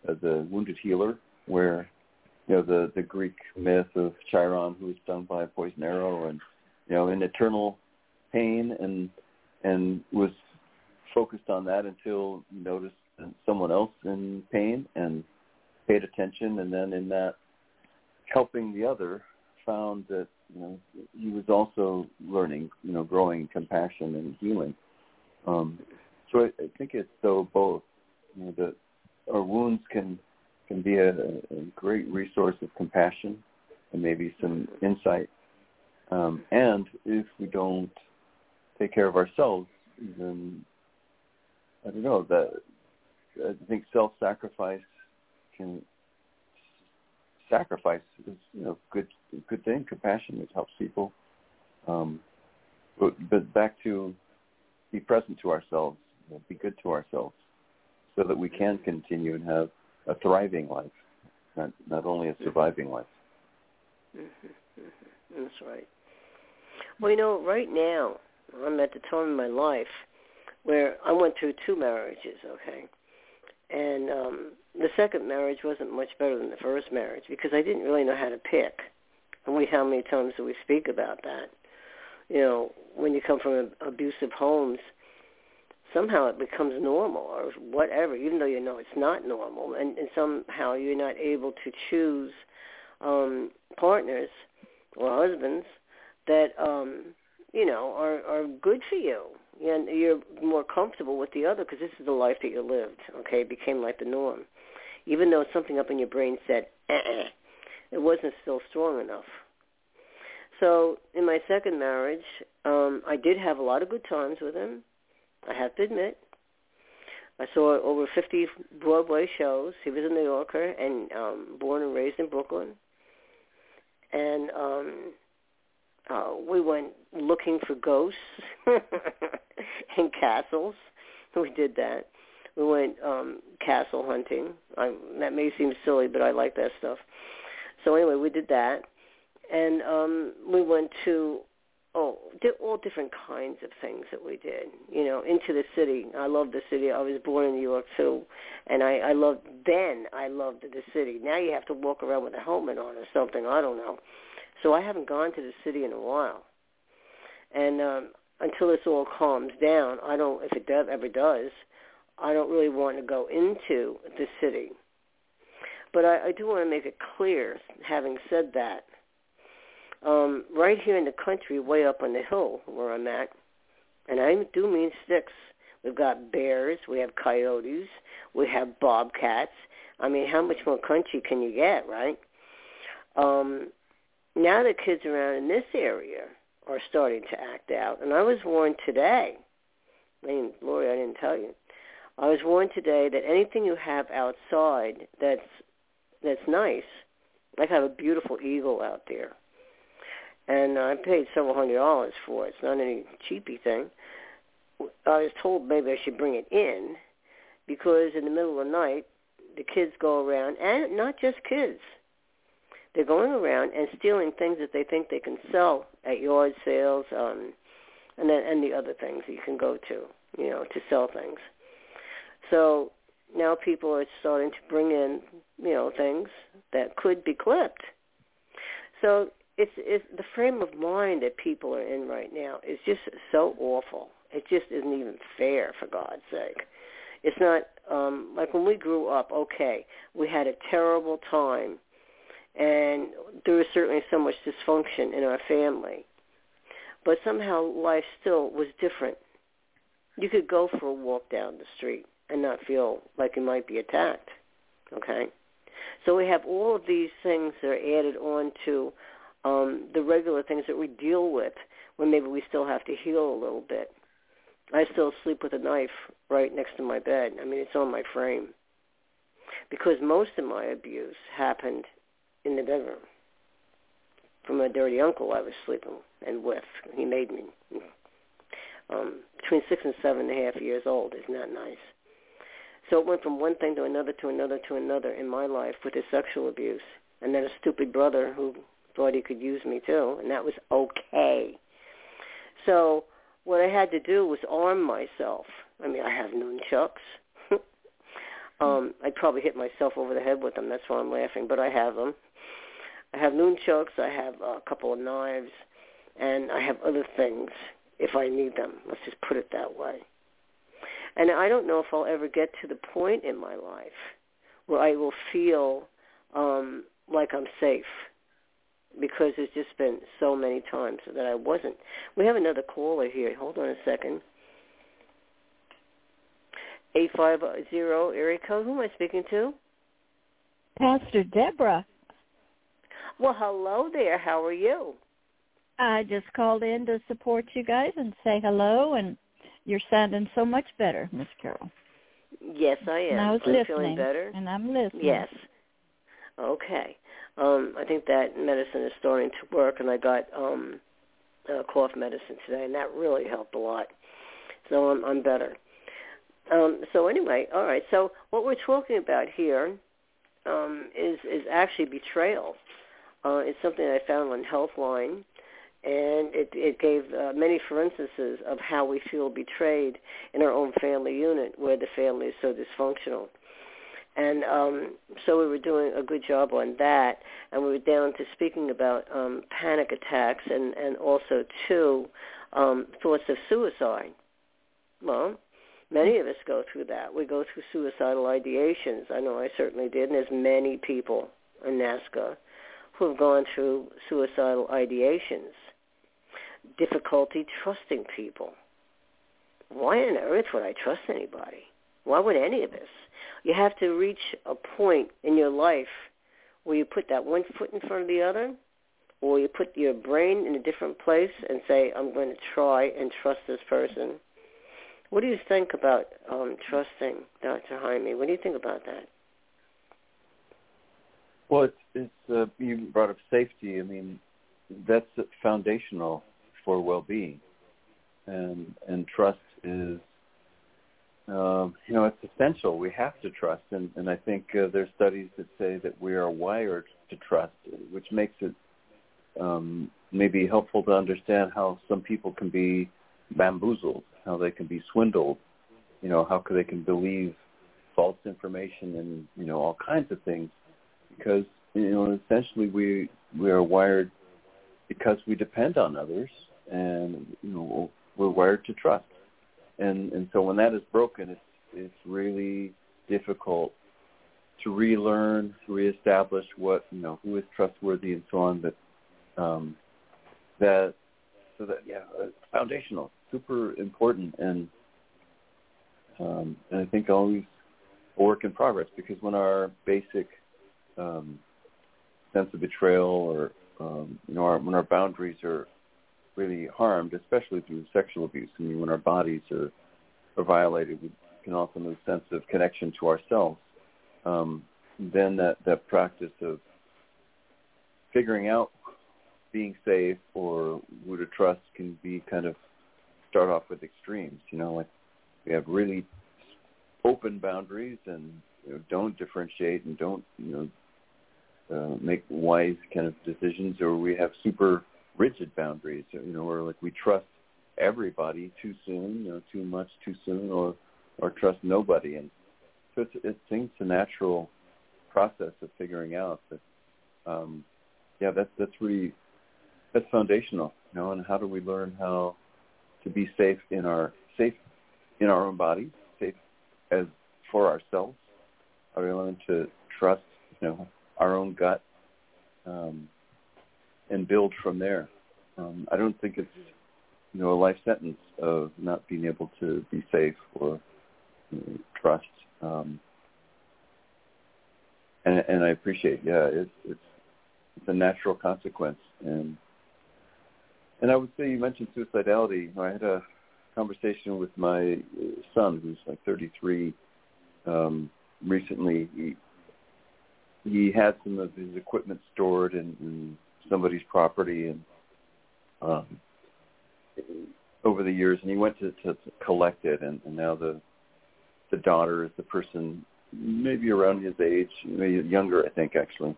of the wounded healer, where you know the the Greek myth of Chiron who was stung by a poison arrow and you know in eternal pain and and was focused on that until he noticed someone else in pain and paid attention and then in that helping the other found that you know he was also learning you know growing compassion and healing um so I, I think it's so both you know our wounds can can be a, a great resource of compassion and maybe some insight. Um, and if we don't take care of ourselves, then I don't know that I think self-sacrifice can sacrifice is you know good good thing. Compassion it helps people. Um, but, but back to be present to ourselves, know, be good to ourselves, so that we can continue and have a thriving life, not not only a surviving life. Mm-hmm. Mm-hmm. That's right. Well, you know, right now I'm at the time in my life where I went through two marriages. Okay, and um, the second marriage wasn't much better than the first marriage because I didn't really know how to pick. And we, how many times do we speak about that? You know, when you come from abusive homes, somehow it becomes normal or whatever, even though you know it's not normal, and, and somehow you're not able to choose um, partners or husbands that um, you know are are good for you, and you're more comfortable with the other because this is the life that you lived. Okay, it became like the norm, even though something up in your brain said, eh, it wasn't still strong enough. So in my second marriage, um, I did have a lot of good times with him. I have to admit. I saw over 50 Broadway shows. He was a New Yorker and um, born and raised in Brooklyn. And um, uh, we went looking for ghosts and castles. We did that. We went um, castle hunting. I, that may seem silly, but I like that stuff. So anyway, we did that, and um, we went to oh, all different kinds of things that we did. You know, into the city. I love the city. I was born in New York too, and I, I loved then. I loved the city. Now you have to walk around with a helmet on or something. I don't know. So I haven't gone to the city in a while, and um, until this all calms down, I don't. If it does, ever does, I don't really want to go into the city. But I, I do want to make it clear, having said that, um, right here in the country, way up on the hill where I'm at, and I do mean sticks. We've got bears, we have coyotes, we have bobcats. I mean, how much more country can you get, right? Um, now the kids around in this area are starting to act out, and I was warned today. I mean, Lori, I didn't tell you. I was warned today that anything you have outside that's that's nice. like I have a beautiful eagle out there, and I paid several hundred dollars for it. It's not any cheapy thing. I was told maybe I should bring it in because in the middle of the night the kids go around, and not just kids. They're going around and stealing things that they think they can sell at yard sales, um, and then and the other things you can go to, you know, to sell things. So now people are starting to bring in, you know, things that could be clipped. So it's, it's the frame of mind that people are in right now is just so awful. It just isn't even fair, for God's sake. It's not um, like when we grew up. Okay, we had a terrible time, and there was certainly so much dysfunction in our family. But somehow life still was different. You could go for a walk down the street and not feel like you might be attacked. Okay? So we have all of these things that are added on to um, the regular things that we deal with when maybe we still have to heal a little bit. I still sleep with a knife right next to my bed. I mean, it's on my frame. Because most of my abuse happened in the bedroom from a dirty uncle I was sleeping and with. He made me. Um, between six and seven and a half years old. Isn't that nice? So it went from one thing to another to another to another in my life with his sexual abuse. And then a stupid brother who thought he could use me too, and that was okay. So what I had to do was arm myself. I mean, I have nunchucks. um, I'd probably hit myself over the head with them. That's why I'm laughing, but I have them. I have nunchucks. I have a couple of knives, and I have other things if I need them. Let's just put it that way. And I don't know if I'll ever get to the point in my life where I will feel um, like I'm safe because there's just been so many times that I wasn't. We have another caller here. Hold on a second. 850 area code. Who am I speaking to? Pastor Deborah. Well, hello there. How are you? I just called in to support you guys and say hello and you're sounding so much better, Miss Carol. Yes, I am. And I was I'm listening. feeling better. And I'm listening. Yes. Okay. Um, I think that medicine is starting to work, and I got um, uh, cough medicine today, and that really helped a lot. So I'm, I'm better. Um, so anyway, all right. So what we're talking about here um, is is actually betrayal. Uh, it's something I found on Healthline, and it, it gave uh, many for instances of how we feel betrayed in our own family unit where the family is so dysfunctional. And um, so we were doing a good job on that, and we were down to speaking about um, panic attacks and, and also, too, um, thoughts of suicide. Well, many of us go through that. We go through suicidal ideations. I know I certainly did, and there's many people in NAASCA who have gone through suicidal ideations difficulty trusting people. Why on earth would I trust anybody? Why would any of us? You have to reach a point in your life where you put that one foot in front of the other, or you put your brain in a different place and say, I'm going to try and trust this person. What do you think about um, trusting, Dr. Jaime? What do you think about that? Well, it's, it's uh, you brought up safety. I mean, that's foundational for well-being, and and trust is, um, you know, it's essential. We have to trust, and and I think uh, there's studies that say that we are wired to trust, which makes it um, maybe helpful to understand how some people can be bamboozled, how they can be swindled, you know, how they can believe false information and you know all kinds of things, because you know essentially we we are wired because we depend on others and you know we're wired to trust, and and so when that is broken, it's it's really difficult to relearn, reestablish what you know who is trustworthy and so on. But um, that so that yeah, uh, foundational, super important, and um, and I think always a work in progress because when our basic um, sense of betrayal or um, you know our, when our boundaries are really harmed, especially through sexual abuse. I mean, when our bodies are, are violated, we can also lose sense of connection to ourselves. Um, then that that practice of figuring out being safe or who to trust can be kind of start off with extremes. You know, like we have really open boundaries and you know, don't differentiate and don't you know uh, make wise kind of decisions, or we have super rigid boundaries. You know, or like we trust everybody too soon, you know, too much too soon, or or trust nobody. And so it's, it seems a natural process of figuring out that, um, yeah, that's that's really that's foundational, you know. And how do we learn how to be safe in our safe in our own bodies, safe as for ourselves? How do we learn to trust, you know, our own gut, um, and build from there? Um, I don't think it's you know a life sentence of not being able to be safe or you know, trust. Um, and, and I appreciate, yeah, it's it's it's a natural consequence, and and I would say you mentioned suicidality. I had a conversation with my son, who's like 33, um, recently. He he had some of his equipment stored and, in somebody's property, and um, over the years, and he went to, to, collect it, and, and now the the daughter is the person maybe around his age, maybe younger, I think actually,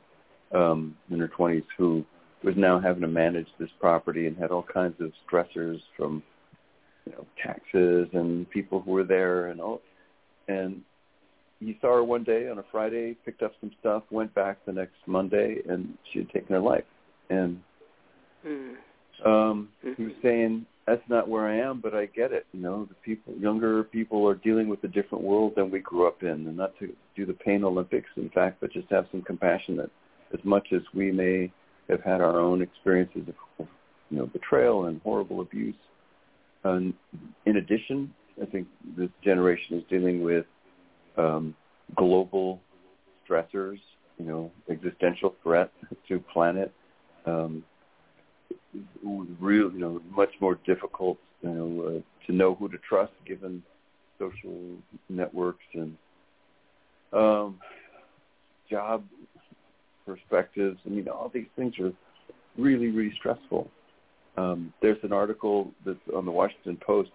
um, in her twenties, who was now having to manage this property and had all kinds of stressors from you know taxes and people who were there and all and he saw her one day on a Friday, picked up some stuff, went back the next Monday, and she had taken her life. And mm. um, mm-hmm. he was saying that's not where I am, but I get it. You know, the people, younger people are dealing with a different world than we grew up in, and not to do the pain Olympics, in fact, but just have some compassion that, as much as we may have had our own experiences of, you know, betrayal and horrible abuse. And in addition, I think this generation is dealing with um, global stressors, you know, existential threat to planet. Um, real, you know, much more difficult, you know, uh, to know who to trust given social networks and um, job perspectives. I mean, all these things are really, really stressful. Um, there's an article that's on the Washington Post.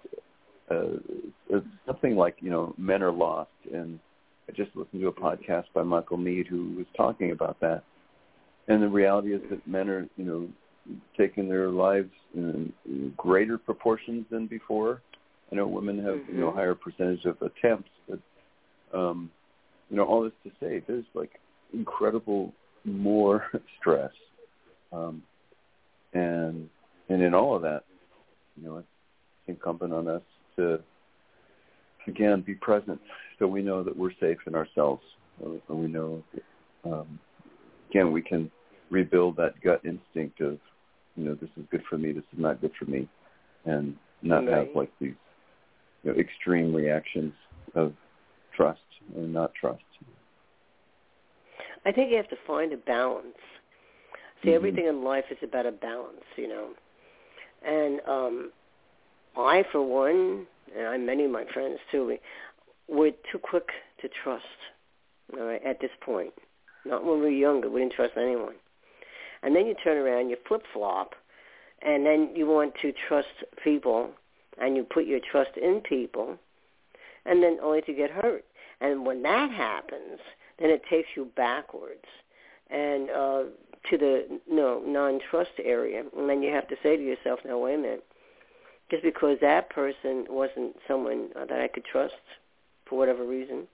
Uh, something like, you know, men are lost, and I just listened to a podcast by Michael Meade who was talking about that. And the reality is that men are, you know, taking their lives in, in greater proportions than before. I know women have mm-hmm. you know mm-hmm. higher percentage of attempts, but um, you know all this to say there's like incredible more stress, um, and and in all of that, you know it's incumbent on us to again be present so we know that we're safe in ourselves, and we know um, again we can rebuild that gut instinct of you know, this is good for me, this is not good for me, and not right. have like these you know, extreme reactions of trust or not trust. I think you have to find a balance. See, mm-hmm. everything in life is about a balance, you know. And um I, for one, and I many of my friends too, we, we're too quick to trust. All right, at this point, not when we were younger, we didn't trust anyone and then you turn around, you flip flop, and then you want to trust people, and you put your trust in people, and then only to get hurt. And when that happens, then it takes you backwards and uh, to the no non-trust area, and then you have to say to yourself, "Now wait a minute." Just because that person wasn't someone that I could trust for whatever reason,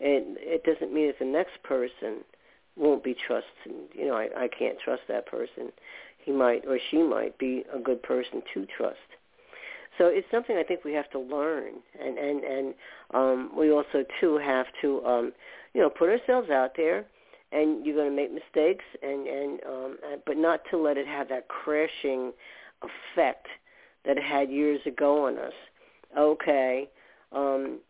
it it doesn't mean that the next person won't be trusted. You know, I, I can't trust that person. He might or she might be a good person to trust. So it's something I think we have to learn, and and and um, we also too have to, um, you know, put ourselves out there. And you're going to make mistakes, and and um, but not to let it have that crashing effect that it had years ago on us. Okay, um,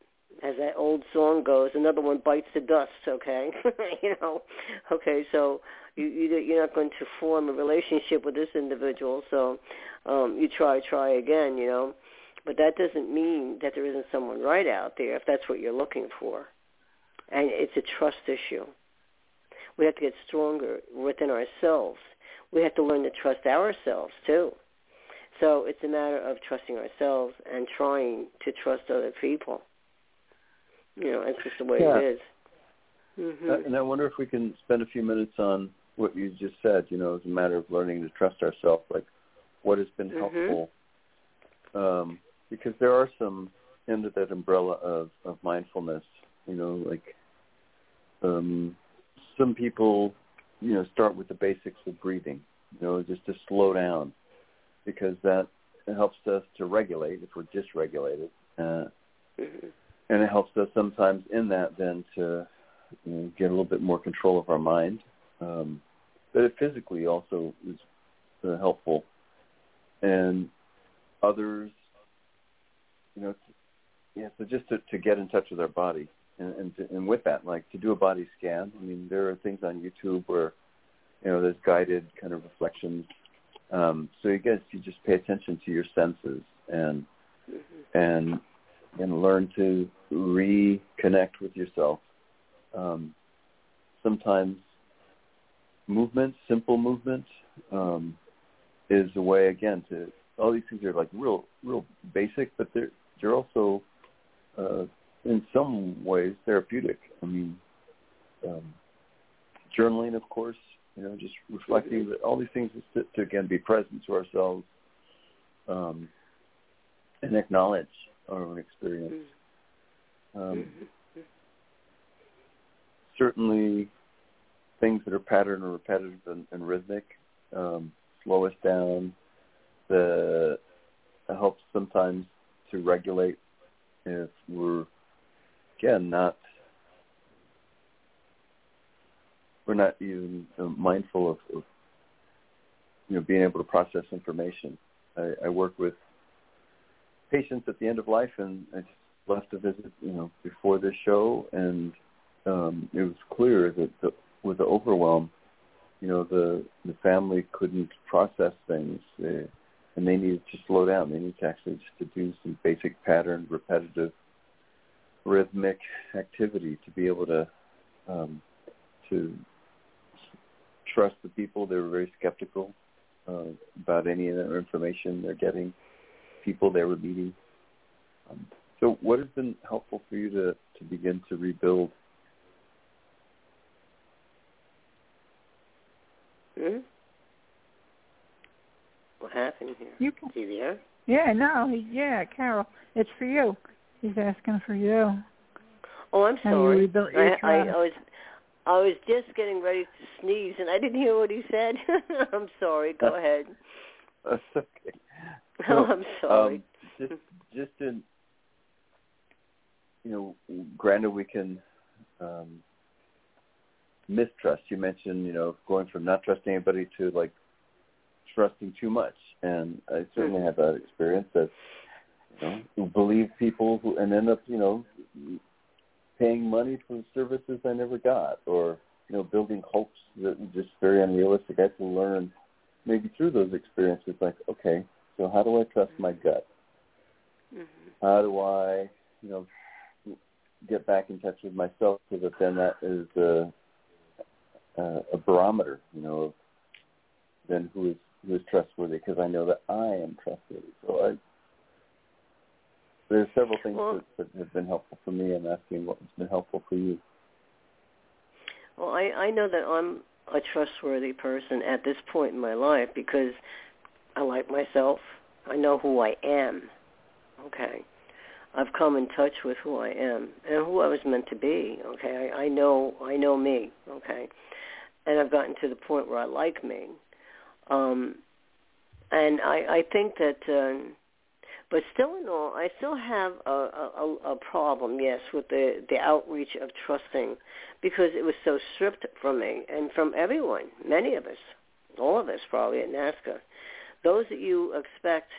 as that old song goes, another one bites the dust. Okay, you know, okay, so you, you you're not going to form a relationship with this individual, so um, you try, try again, you know, but that doesn't mean that there isn't someone right out there if that's what you're looking for, and it's a trust issue. We have to get stronger within ourselves. We have to learn to trust ourselves too. So it's a matter of trusting ourselves and trying to trust other people. You know, it's just the way yeah. it is. Mm-hmm. Uh, and I wonder if we can spend a few minutes on what you just said. You know, as a matter of learning to trust ourselves, like what has been mm-hmm. helpful. Um, because there are some under that umbrella of, of mindfulness. You know, like um, some people, you know, start with the basics of breathing. You know, just to slow down, because that helps us to regulate if we're dysregulated. Uh, mm-hmm. And it helps us sometimes in that then to you know, get a little bit more control of our mind. Um, but it physically also is uh, helpful. And others, you know, yeah, so just to, to get in touch with our body. And, and, to, and with that, like to do a body scan, I mean, there are things on YouTube where, you know, there's guided kind of reflections. Um, so you guess you just pay attention to your senses and, and, and learn to reconnect with yourself. Um, sometimes movement, simple movement, um, is a way again to all these things are like real, real basic, but they're they're also uh, in some ways therapeutic. I mean, um, journaling, of course, you know, just reflecting that all these things to, to again be present to ourselves um, and acknowledge our own experience. Um, certainly, things that are pattern or repetitive and, and rhythmic um, slow us down. The it helps sometimes to regulate if we're again not we're not even uh, mindful of, of you know being able to process information. I, I work with patients at the end of life, and I left a visit, you know, before this show, and um, it was clear that the, with the overwhelm, you know, the the family couldn't process things, uh, and they needed to slow down. They needed to actually just to do some basic pattern, repetitive, rhythmic activity to be able to um, to trust the people. They were very skeptical uh, about any of the information they're getting, people they were meeting. Um, so, what has been helpful for you to to begin to rebuild? Hmm? What happened here? You can. Is he there? Yeah, no, he, yeah, Carol, it's for you. He's asking for you. Oh, I'm How sorry. rebuilt I, I. I was I was just getting ready to sneeze and I didn't hear what he said. I'm sorry. Go ahead. That's okay. Oh, I'm sorry. Um, just, just in, you know, granted we can um, mistrust. You mentioned, you know, going from not trusting anybody to like trusting too much, and I certainly Mhm. had that experience. That you know, who believe people who and end up, you know, paying money for services I never got, or you know, building hopes that were just very unrealistic. I had to learn maybe through those experiences, like, okay, so how do I trust my gut? Mhm. How do I, you know, get back in touch with myself so that then that is a, a, a barometer, you know, of then who is who is trustworthy because I know that I am trustworthy. So I, there's several things Well- that, that have been helpful for me. I'm asking what has been helpful for you. Well, I I know that I'm a trustworthy person at this point in my life because I like myself. I know who I am. Okay. I've come in touch with who I am and who I was meant to be. Okay, I, I know I know me. Okay, and I've gotten to the point where I like me. Um, and I I think that, um, but still in all, I still have a, a a problem. Yes, with the the outreach of trusting, because it was so stripped from me and from everyone, many of us, all of us probably at NAASCA. Those that you expect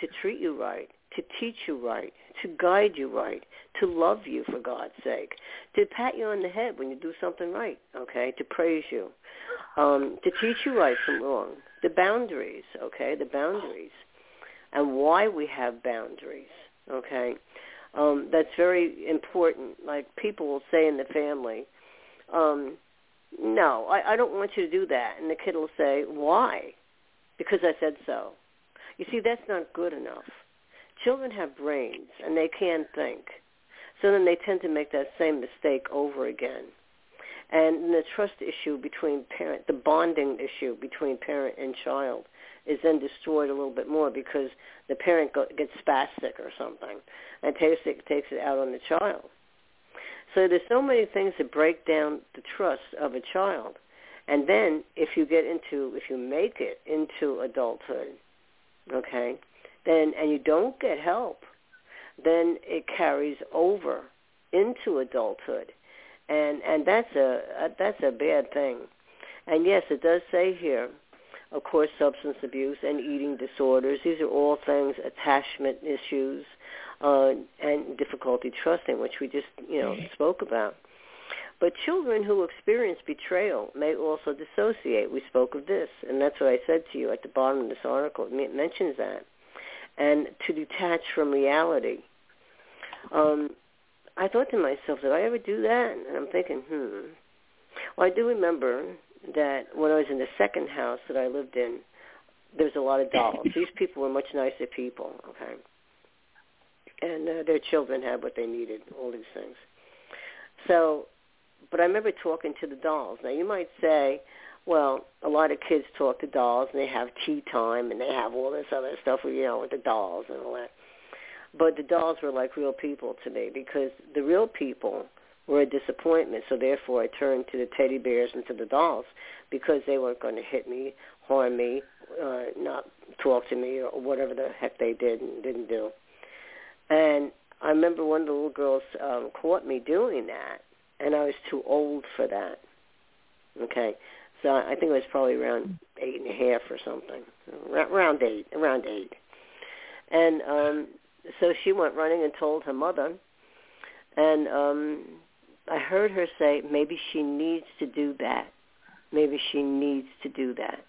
to treat you right, to teach you right, to guide you right, to love you for God's sake, to pat you on the head when you do something right, okay, to praise you, um, to teach you right from wrong, the boundaries, okay, the boundaries, and why we have boundaries, okay. Um, that's very important. Like people will say in the family, um, no, I, I don't want you to do that. And the kid will say, why? Because I said so. You see, that's not good enough. Children have brains and they can think. So then they tend to make that same mistake over again. And the trust issue between parent, the bonding issue between parent and child is then destroyed a little bit more because the parent gets spastic or something and takes it, takes it out on the child. So there's so many things that break down the trust of a child. And then if you get into, if you make it into adulthood, okay, then, and you don't get help, then it carries over into adulthood. And, and that's a, that's a bad thing. And yes, it does say here, of course, substance abuse and eating disorders. These are all things, attachment issues, uh, and difficulty trusting, which we just, you know, spoke about. But children who experience betrayal may also dissociate. We spoke of this, and that's what I said to you at the bottom of this article. It mentions that. And to detach from reality. Um, I thought to myself, did I ever do that? And I'm thinking, hmm. Well, I do remember that when I was in the second house that I lived in, there was a lot of dolls. These people were much nicer people, okay? and uh, their children had what they needed, all these things. So, but I remember talking to the dolls. Now you might say, well, a lot of kids talk to dolls and they have tea time and they have all this other stuff, you know, with the dolls and all that. But the dolls were like real people to me because the real people were a disappointment. So therefore I turned to the teddy bears and to the dolls because they weren't going to hit me, harm me, uh, not talk to me or whatever the heck they did and didn't do. And I remember one of the little girls um, caught me doing that, and I was too old for that. Okay, so I think it was probably around eight and a half or something, around eight, around eight. And um, so she went running and told her mother, and um, I heard her say, maybe she needs to do that. Maybe she needs to do that.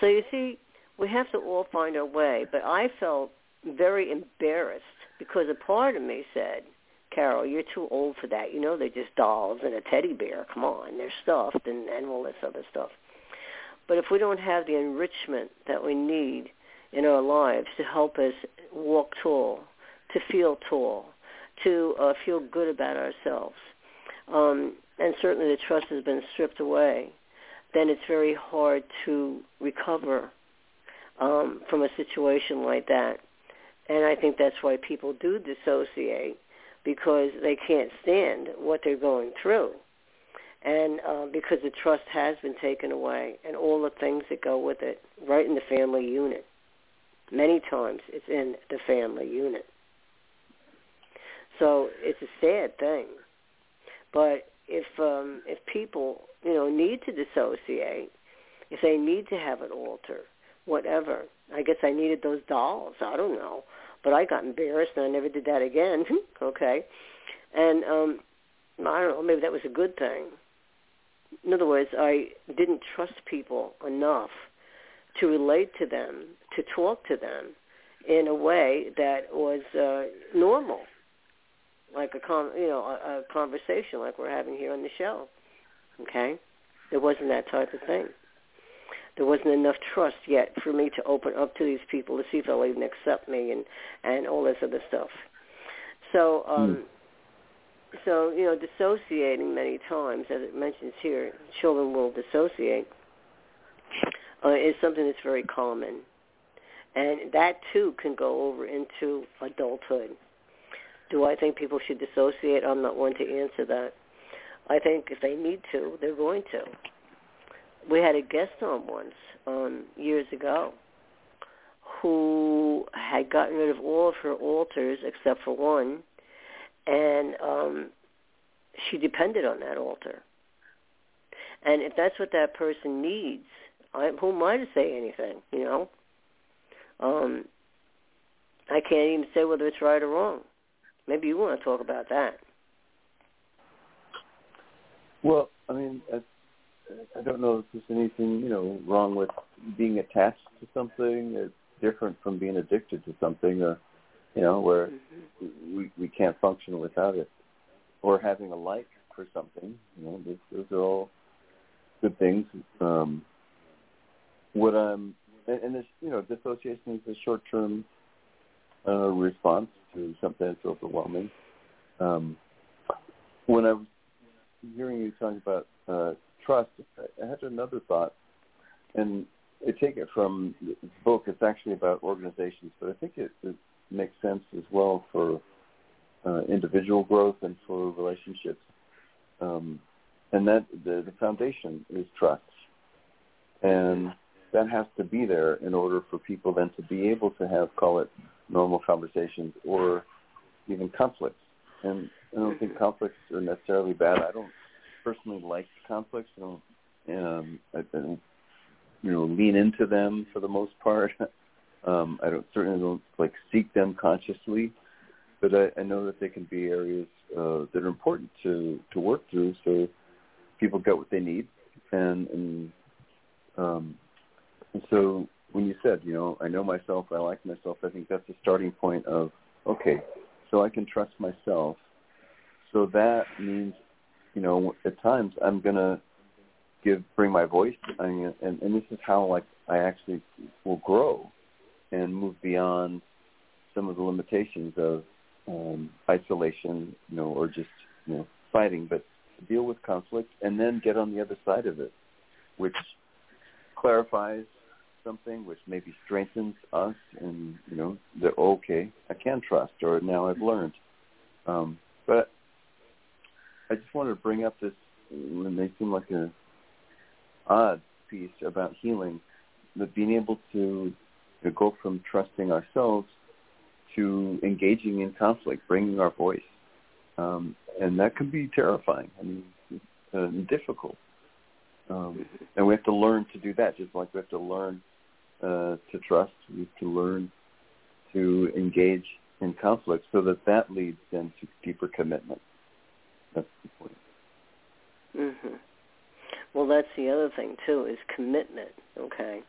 So you see, we have to all find our way. But I felt very embarrassed because a part of me said, Carol, you're too old for that. You know they're just dolls and a teddy bear. Come on, they're stuffed and, and all this other stuff. But if we don't have the enrichment that we need in our lives to help us walk tall, to feel tall, to uh, feel good about ourselves, um, and certainly the trust has been stripped away, then it's very hard to recover um, from a situation like that. And I think that's why people do dissociate because they can't stand what they're going through. And uh, because the trust has been taken away and all the things that go with it, right in the family unit. Many times it's in the family unit. So it's a sad thing. But if um, if people, you know, need to dissociate, if they need to have an alter, whatever, I guess I needed those dolls. I don't know. But I got embarrassed and I never did that again. okay. And um I don't know, maybe that was a good thing. In other words, I didn't trust people enough to relate to them, to talk to them in a way that was uh, normal, like a con- you know a, a conversation like we're having here on the show. Okay, there wasn't that type of thing there wasn't enough trust yet for me to open up to these people to see if they'll even accept me and and all this other stuff. So um mm. so you know dissociating many times as it mentions here children will dissociate uh, is something that's very common. And that too can go over into adulthood. Do I think people should dissociate? I'm not one to answer that. I think if they need to, they're going to we had a guest on once um, years ago who had gotten rid of all of her alters except for one, and um, she depended on that alter. And if that's what that person needs, I, who am I to say anything? You know, um, I can't even say whether it's right or wrong. Maybe you want to talk about that. Well, I mean, I don't know if there's anything you know wrong with being attached to something. It's different from being addicted to something, or you know, where mm-hmm. we we can't function without it, or having a like for something. You know, those, those are all good things. Um, what I'm and, and this, you know, dissociation is a short-term uh, response to something that's overwhelming. Um, when I was hearing you talking about uh, trust, I had another thought, and I take it from the book. It's actually about organizations, but I think it, it makes sense as well for uh, individual growth and for relationships. Um, and that the, the foundation is trust, and that has to be there in order for people then to be able to have call it normal conversations or even conflicts. And I don't think conflicts are necessarily bad. I don't personally like conflicts. I don't, um, I don't, you know, lean into them for the most part. um, I don't certainly don't like seek them consciously, but I, I know that they can be areas uh, that are important to to work through, so people get what they need, and and um, and so when you said, you know, I know myself, I like myself, I think that's the starting point of, okay, so I can trust myself. So that means, you know, at times I'm to give, bring my voice, and, and, and this is how, like, I actually will grow and move beyond some of the limitations of um, isolation, you know, or just, you know, fighting, but deal with conflict and then get on the other side of it, which clarifies something which maybe strengthens us and you know that okay I can trust or now I've learned. Um, but I just wanted to bring up this when they seem like a odd piece about healing but being able to, to go from trusting ourselves to engaging in conflict bringing our voice um, and that can be terrifying I mean uh, difficult um, and we have to learn to do that, just like we have to learn uh, to trust. We have to learn to engage in conflict so that that leads then to deeper commitment. That's the point. Mhm. Well, that's the other thing too is commitment. Okay,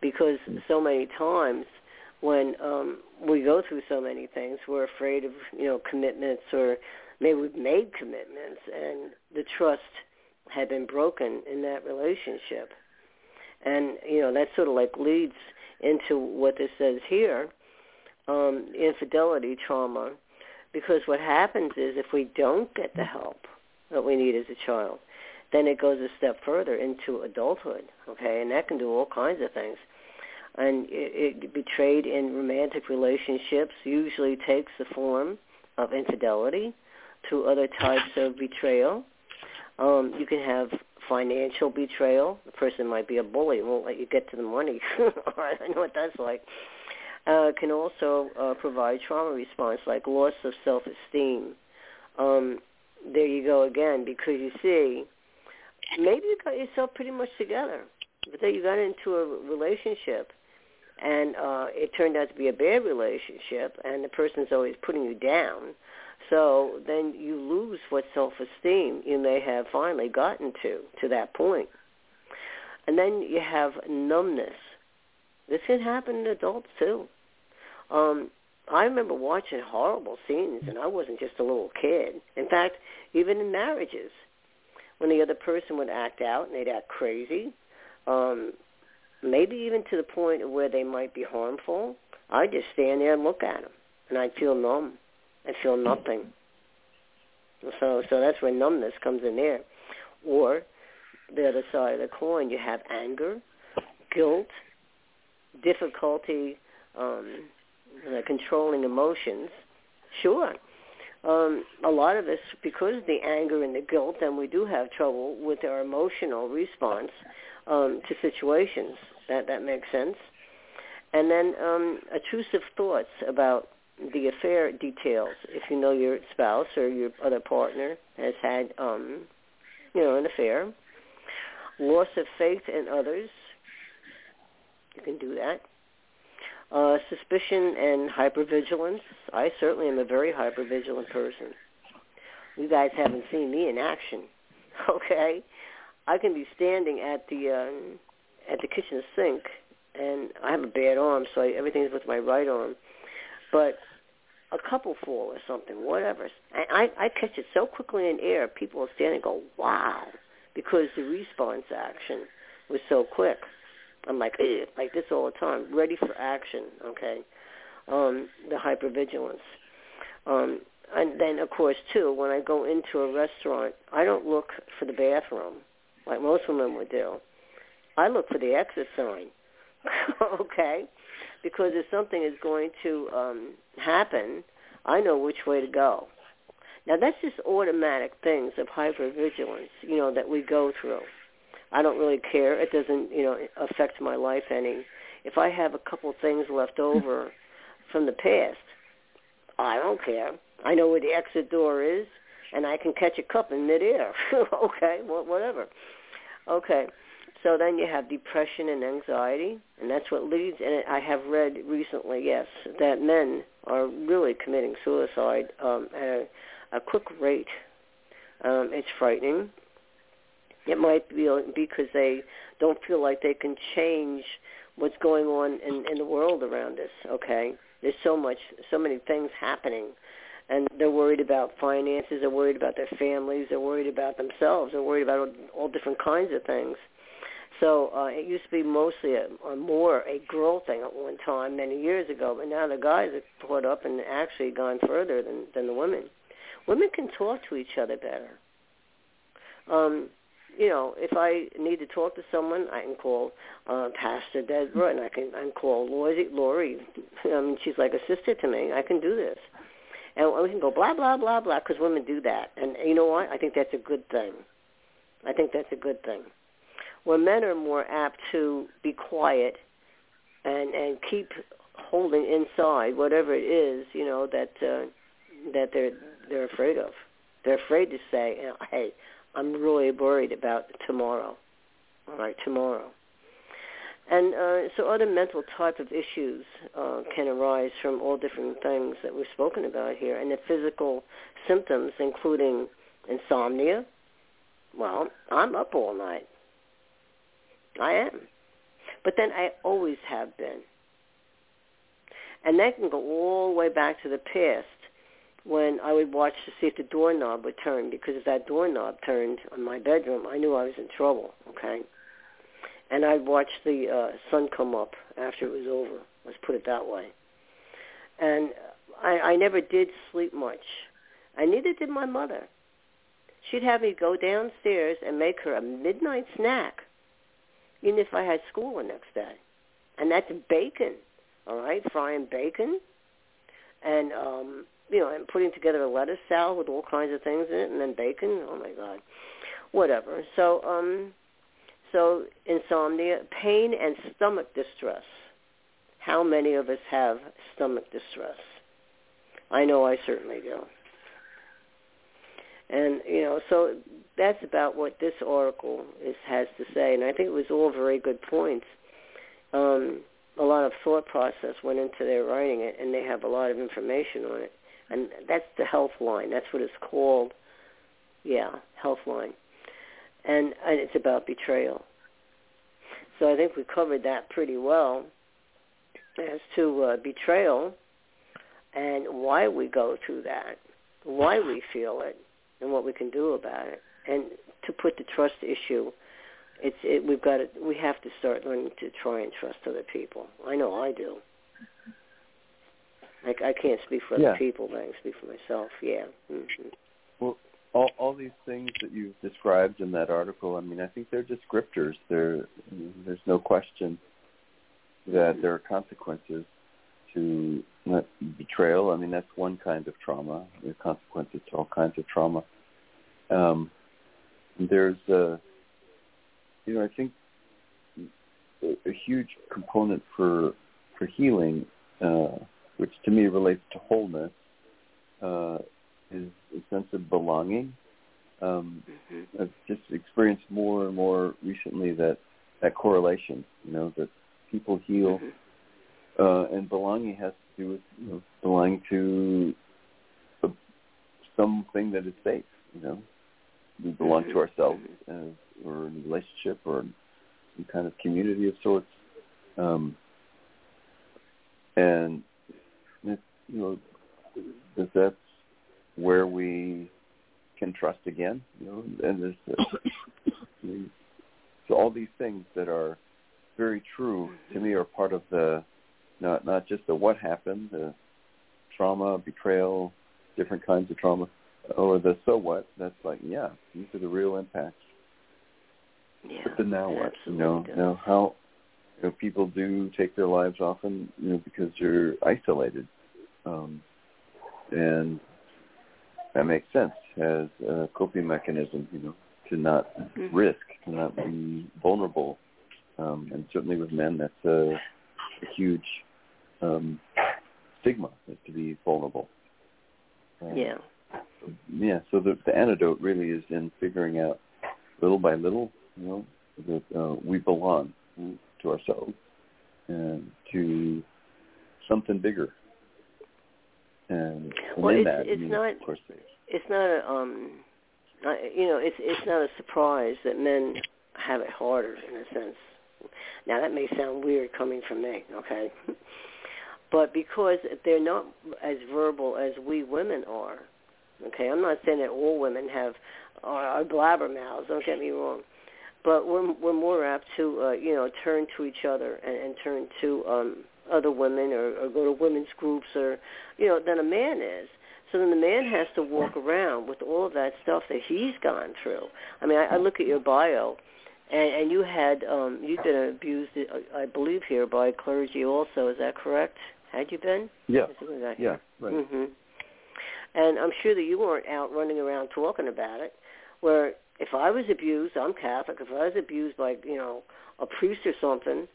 because mm-hmm. so many times when um, we go through so many things, we're afraid of you know commitments, or maybe we've made commitments and the trust had been broken in that relationship and you know that sort of like leads into what this says here, um, infidelity trauma, because what happens is if we don't get the help that we need as a child, then it goes a step further into adulthood, okay, and that can do all kinds of things. And it, it betrayed in romantic relationships usually takes the form of infidelity to other types of betrayal. Um, you can have financial betrayal. The person might be a bully, won't let you get to the money. I know what that's like. Uh, can also uh, provide trauma response like loss of self-esteem. Um, there you go again, because you see, maybe you got yourself pretty much together, but then you got into a relationship, and uh, it turned out to be a bad relationship, and the person's always putting you down so then you lose what self-esteem you may have finally gotten to, to that point. And then you have numbness. This can happen in adults too. Um, I remember watching horrible scenes, and I wasn't just a little kid. In fact, even in marriages, when the other person would act out and they'd act crazy, um, maybe even to the point where they might be harmful, I'd just stand there and look at them, and I'd feel numb. I feel nothing. So so that's where numbness comes in there. Or the other side of the coin, you have anger, guilt, difficulty um, uh, controlling emotions. Sure. Um, a lot of us, because of the anger and the guilt, then we do have trouble with our emotional response um, to situations. That that makes sense. And then um, intrusive thoughts about the affair details. If you know your spouse or your other partner has had, um, you know, an affair, loss of faith in others, you can do that. Uh, suspicion and hypervigilance. I certainly am a very hypervigilant person. You guys haven't seen me in action, okay? I can be standing at the um, at the kitchen sink, and I have a bad arm, so I, everything's with my right arm but a couple fall or something, whatever. And I I catch it so quickly in air, people will stand and go, "Wow," because the response action was so quick. I'm like, like this all the time, ready for action. Okay, um, the hypervigilance. Um, and then, of course, too, when I go into a restaurant, I don't look for the bathroom like most women would do. I look for the exit sign. okay, because if something is going to um, happen, I know which way to go. Now that's just automatic things of hypervigilance, you know, that we go through. I don't really care. It doesn't, you know, affect my life any. If I have a couple things left over from the past, I don't care. I know where the exit door is, and I can catch a cup in midair. okay, well, whatever. Okay, so then you have depression and anxiety, and that's what leads. And I have read recently, yes, that men are really committing suicide um, at a, a quick rate. Um, it's frightening. It might be because they don't feel like they can change what's going on in, in the world around us. Okay, there's so much, so many things happening, and they're worried about finances. They're worried about their families. They're worried about themselves. They're worried about all, all different kinds of things. So uh, it used to be mostly a, a more a girl thing at one time many years ago, but now the guys have caught up and actually gone further than than the women. Women can talk to each other better. Um, you know, if I need to talk to someone, I can call uh, Pastor Deborah, and I can I can call Lori. Lori, I mean, she's like a sister to me. I can do this, and we can go blah blah blah blah because women do that. And you know what? I think that's a good thing. I think that's a good thing. Where men are more apt to be quiet and and keep holding inside whatever it is, you know that uh, that they're they're afraid of. They're afraid to say, "Hey, I'm really worried about tomorrow. Right, tomorrow. And uh, so other mental type of issues uh, can arise from all different things that we've spoken about here. And the physical symptoms, including insomnia. Well, I'm up all night. I am. But then I always have been. And that can go all the way back to the past when I would watch to see if the doorknob would turn because if that doorknob turned on my bedroom, I knew I was in trouble. Okay, and I'd watch the uh, sun come up after it was over. Let's put it that way. And I, I never did sleep much. I neither did my mother. She'd have me go downstairs and make her a midnight snack, even if I had school the next day. And that's bacon, all right, frying bacon, and um, you know, and putting together a lettuce salad with all kinds of things in it, and then bacon. Oh my God, whatever. So, um, so insomnia, pain, and stomach distress. How many of us have stomach distress? I know I certainly do. And you know, so that's about what this article is has to say, and I think it was all very good points. Um, a lot of thought process went into their writing it, and they have a lot of information on it and that's the Healthline. That's what it's called. Yeah, Healthline, and, and it's about betrayal. So I think we covered that pretty well as to uh, betrayal and why we go through that, why we feel it, and what we can do about it. And to put the trust issue, it's it, we've got to we have to start learning to try and trust other people. I know I do. I, I can't speak for other people, but I can speak for myself. Yeah. Mm-hmm. Well, all all these things that you've described in that article, I mean, I think they're descriptors. There, there's no question that there are consequences to betrayal. I mean, that's one kind of trauma. There are consequences to all kinds of trauma. Um, there's a, you know, I think a, a huge component for for healing uh, which to me relates to wholeness, uh, is a sense of belonging. Um, mm-hmm. I've just experienced more and more recently that that correlation, you know, that people heal, mm-hmm. uh, and belonging has to do with you know, belonging to a, something that is safe. You know, we belong mm-hmm. to ourselves, uh, or in a relationship, or some kind of community of sorts. Um, and you know, because that's where we can trust again. You know, and there's uh, so all these things that are very true to me are part of the not not just the what happened, the trauma, betrayal, different kinds of trauma, or the so what. That's like yeah, these are the real impacts. Yeah, but then now what? You know, now how you know, people do take their lives often, you know, because they're isolated, um, and that makes sense as a coping mechanism, you know, to not Mhm. risk, to not be vulnerable, um, and certainly with men, that's a, a huge um, stigma is to be vulnerable. Um, Yeah. yeah. So the the antidote really is in figuring out little by little, you know, that uh, we belong to ourselves and to something bigger. And, Well, it's- that, it's means, not- of course, It's not a um, I- you know, it's it's not a surprise that men have it harder in a sense. Now that may sound weird coming from me, okay? But because they're not as verbal as we women are, okay? I'm not saying that all women have are, are blabber mouths. Don't get me wrong, but we're we're more apt to uh, you know turn to each other and, and turn to um, other women or, or go to women's groups or you know than a man is. So then the man has to walk around with all of that stuff that he's gone through. I mean, I, I look at your bio, and, and you had um, you've been abused, uh, I believe, here by clergy also. Is that correct? Had you been? yeah, I think it was that yeah, right. hmm And I'm sure that you weren't out running around talking about it. Where if I was abused, I'm Catholic. If I was abused by you know a priest or something,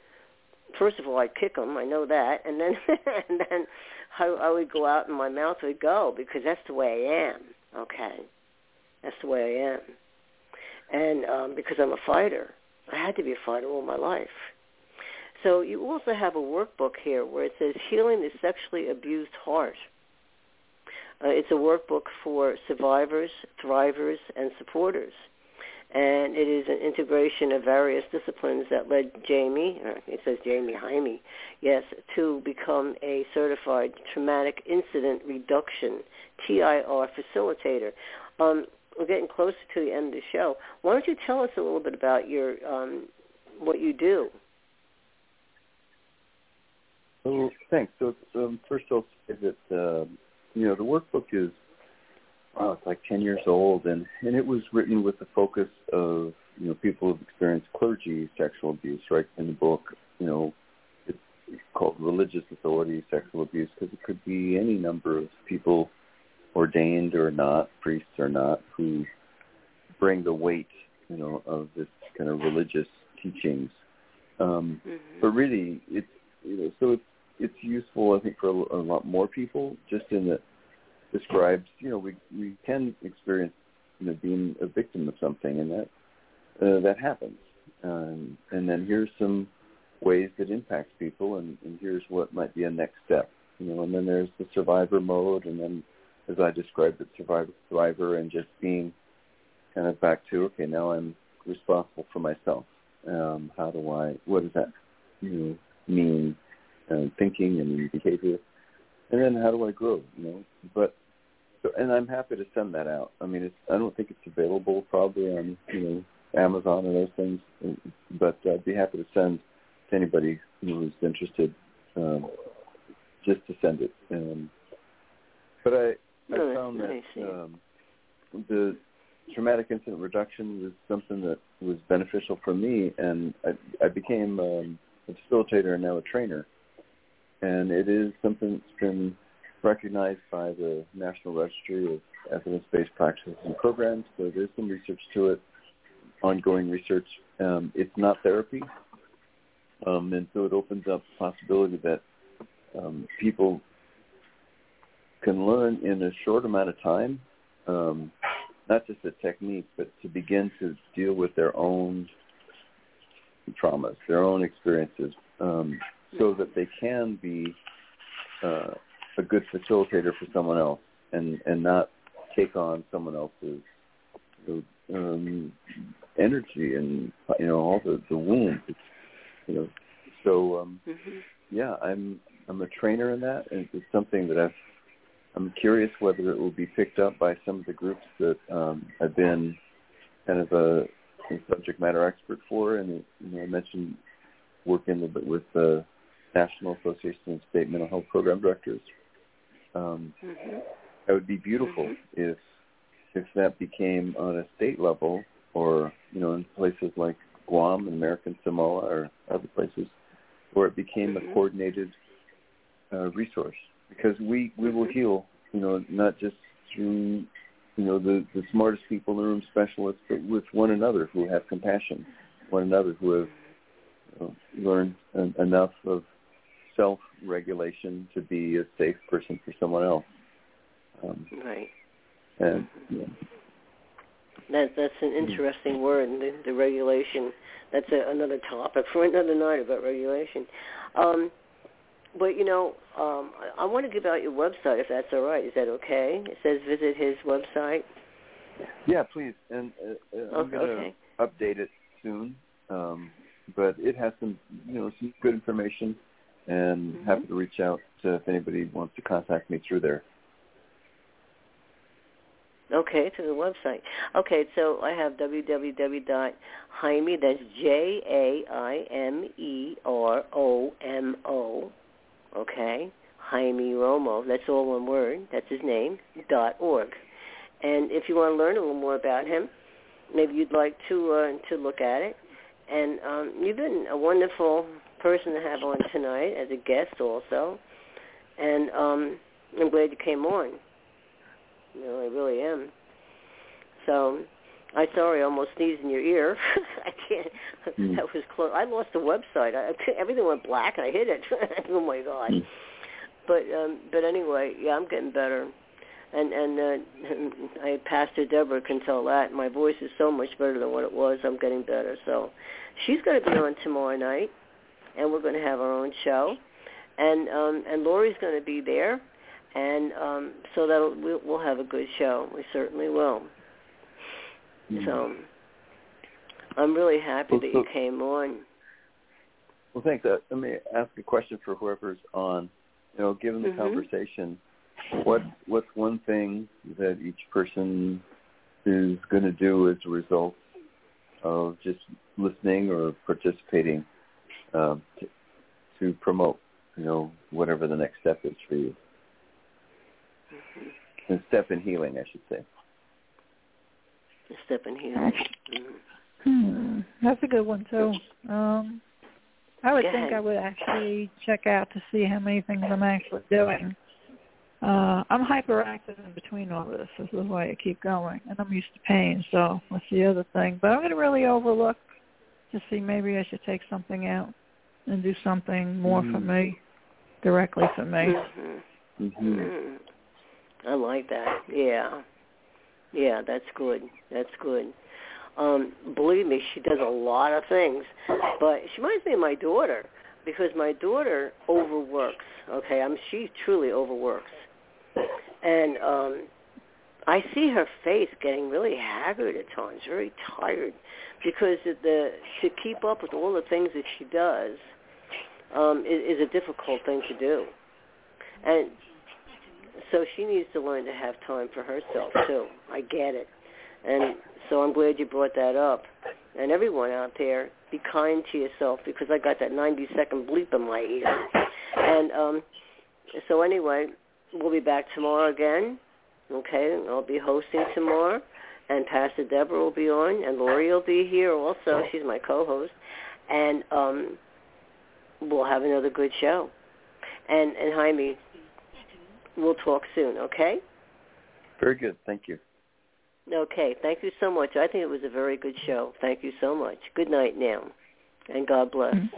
first of all I'd kick him. I know that, and then and then I, I would go out and my mouth would go because that's the way I am. Okay, that's the way I am. And um, because I'm a fighter, I had to be a fighter all my life. So you also have a workbook here where it says Healing the Sexually Abused Heart. Uh, it's a workbook for survivors, thrivers, and supporters. And it is an integration of various disciplines that led Jamie, or it says Jamie Jaime, yes, to become a certified traumatic incident reduction, TIR facilitator. Um, we're getting closer to the end of the show. Why don't you tell us a little bit about your um, what you do? So thanks. So um, first I'll say that you know the workbook is wow, it's like ten years old, and and it was written with the focus of you know people who've experienced clergy sexual abuse. Right in the book, you know, it's, it's called religious authority sexual abuse because it could be any number of people, ordained or not, priests or not, who bring the weight you know of this kind of religious teachings. Um, Mm-hmm. but really, it's you know, so it's it's useful, I think, for a, a lot more people. Just in that describes, you know, we we can experience, you know, being a victim of something, and that uh, that happens. Um, and then here's some ways that impacts people, and, and here's what might be a next step. You know, and then there's the survivor mode, and then, as I described it, survivor, thriver, and just being kind of back to okay, now I'm responsible for myself. Um, how do I? What does that you know, mean? Uh, thinking and behavior, and then how do I grow? You know, but so, and I'm happy to send that out. I mean, it's I don't think it's available probably on you know Amazon or those things, but I'd be happy to send to anybody who's interested, um, just to send it. Um, but I I found that um, the traumatic incident reduction was something that was beneficial for me, and I, I became um, a facilitator and now a trainer. And it is something that's been recognized by the National Registry of Evidence-Based Practices and Programs. So there's some research to it, ongoing research. Um, it's not therapy, um, and so it opens up the possibility that um, people can learn in a short amount of time um, not just a technique, but to begin to deal with their own traumas, their own experiences, um, so that they can be uh, a good facilitator for someone else, and and not take on someone else's um, energy and you know all the the wounds, you know. So um, hmm yeah, I'm I'm a trainer in that, and it's something that I've I'm curious whether it will be picked up by some of the groups that um, I've been kind of a, a subject matter expert for, and you know, I mentioned working a little bit with the National Association of State Mental Health Program Directors. Um, mm-hmm. That would be beautiful mm-hmm. if if that became on a state level, or you know, in places like Guam and American Samoa or other places, where it became mm-hmm. a coordinated uh, resource because we we will heal you know not just through you know the the smartest people in the room specialists but with one another who have compassion one another who have you know, learned en- enough of self regulation to be a safe person for someone else um, right and yeah. That that's an interesting word, the, the regulation. That's a, another topic for another night about regulation. Um, but you know, um, I, I want to give out your website if that's all right. Is that okay? It says visit his website. Yeah, please. And uh, uh I'm going to okay. update it soon. Um, but it has some, you know, some good information, and mm-hmm. happy to reach out to if anybody wants to contact me through there. Okay, to the website. Okay, so I have www.jaime, that's J-A-I-M-E-R-O-M-O, okay, Jaime Romo, that's all one word, that's his name, dot org. And if you want to learn a little more about him, maybe you'd like to uh, to look at it. And um, you've been a wonderful person to have on tonight as a guest also. And um, I'm glad you came on. You know, I really am. So I sorry, I almost sneezed in your ear. I can't. Mm. That was close. I lost the website. I, everything went black, and I hit it. oh my god. Mm. But um, but anyway, yeah, I'm getting better. And and uh, I Pastor Deborah can tell that my voice is so much better than what it was. I'm getting better. So she's going to be on tomorrow night, and we're going to have our own show. And um, and Lori's going to be there and um, so that we'll, we'll have a good show. We certainly will. Mm-hmm. So I'm really happy well, that so, you came on. Well, thanks. Uh, let me ask a question for whoever's on. You know, given the mm-hmm. conversation, what what's one thing that each person is going to do as a result of just listening or participating um, to, to promote, you know, whatever the next step is for you? Mm-hmm. A step in healing, I should say. A step in healing. Hmm. That's a good one too. Um, I would Go think ahead. I would actually check out to see how many things I'm actually doing. Uh, I'm hyperactive in between all this. This is why I keep going, and I'm used to pain, so that's the other thing. But I'm going to really overlook to see maybe I should take something out and do something more mm-hmm. for me, directly for me. Mm-hmm. Mm-hmm. I like that. Yeah. Yeah, that's good. That's good. Um, believe me, she does a lot of things. But she reminds me of my daughter because my daughter overworks. Okay, I'm she truly overworks. And um I see her face getting really haggard at times, very tired, because of the to keep up with all the things that she does um, is, is a difficult thing to do. And so she needs to learn to have time for herself too. I get it, and so I'm glad you brought that up. And everyone out there, be kind to yourself because I got that 90 second bleep in my ear. And um, so anyway, we'll be back tomorrow again. Okay, I'll be hosting tomorrow, and Pastor Deborah will be on, and Lori will be here also. She's my co-host, and um, we'll have another good show. And and Jaime, we'll talk soon, okay? Very good. Thank you. Okay. Thank you so much. I think it was a very good show. Thank you so much. Good night now, and God bless. Mm-hmm.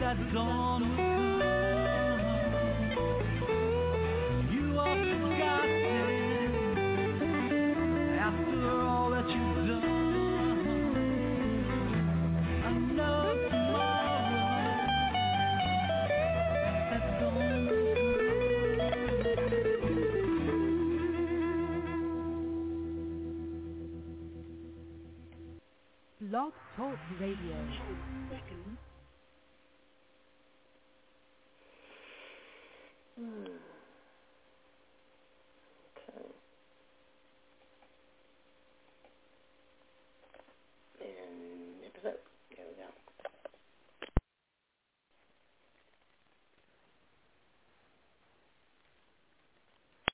that's on Radio.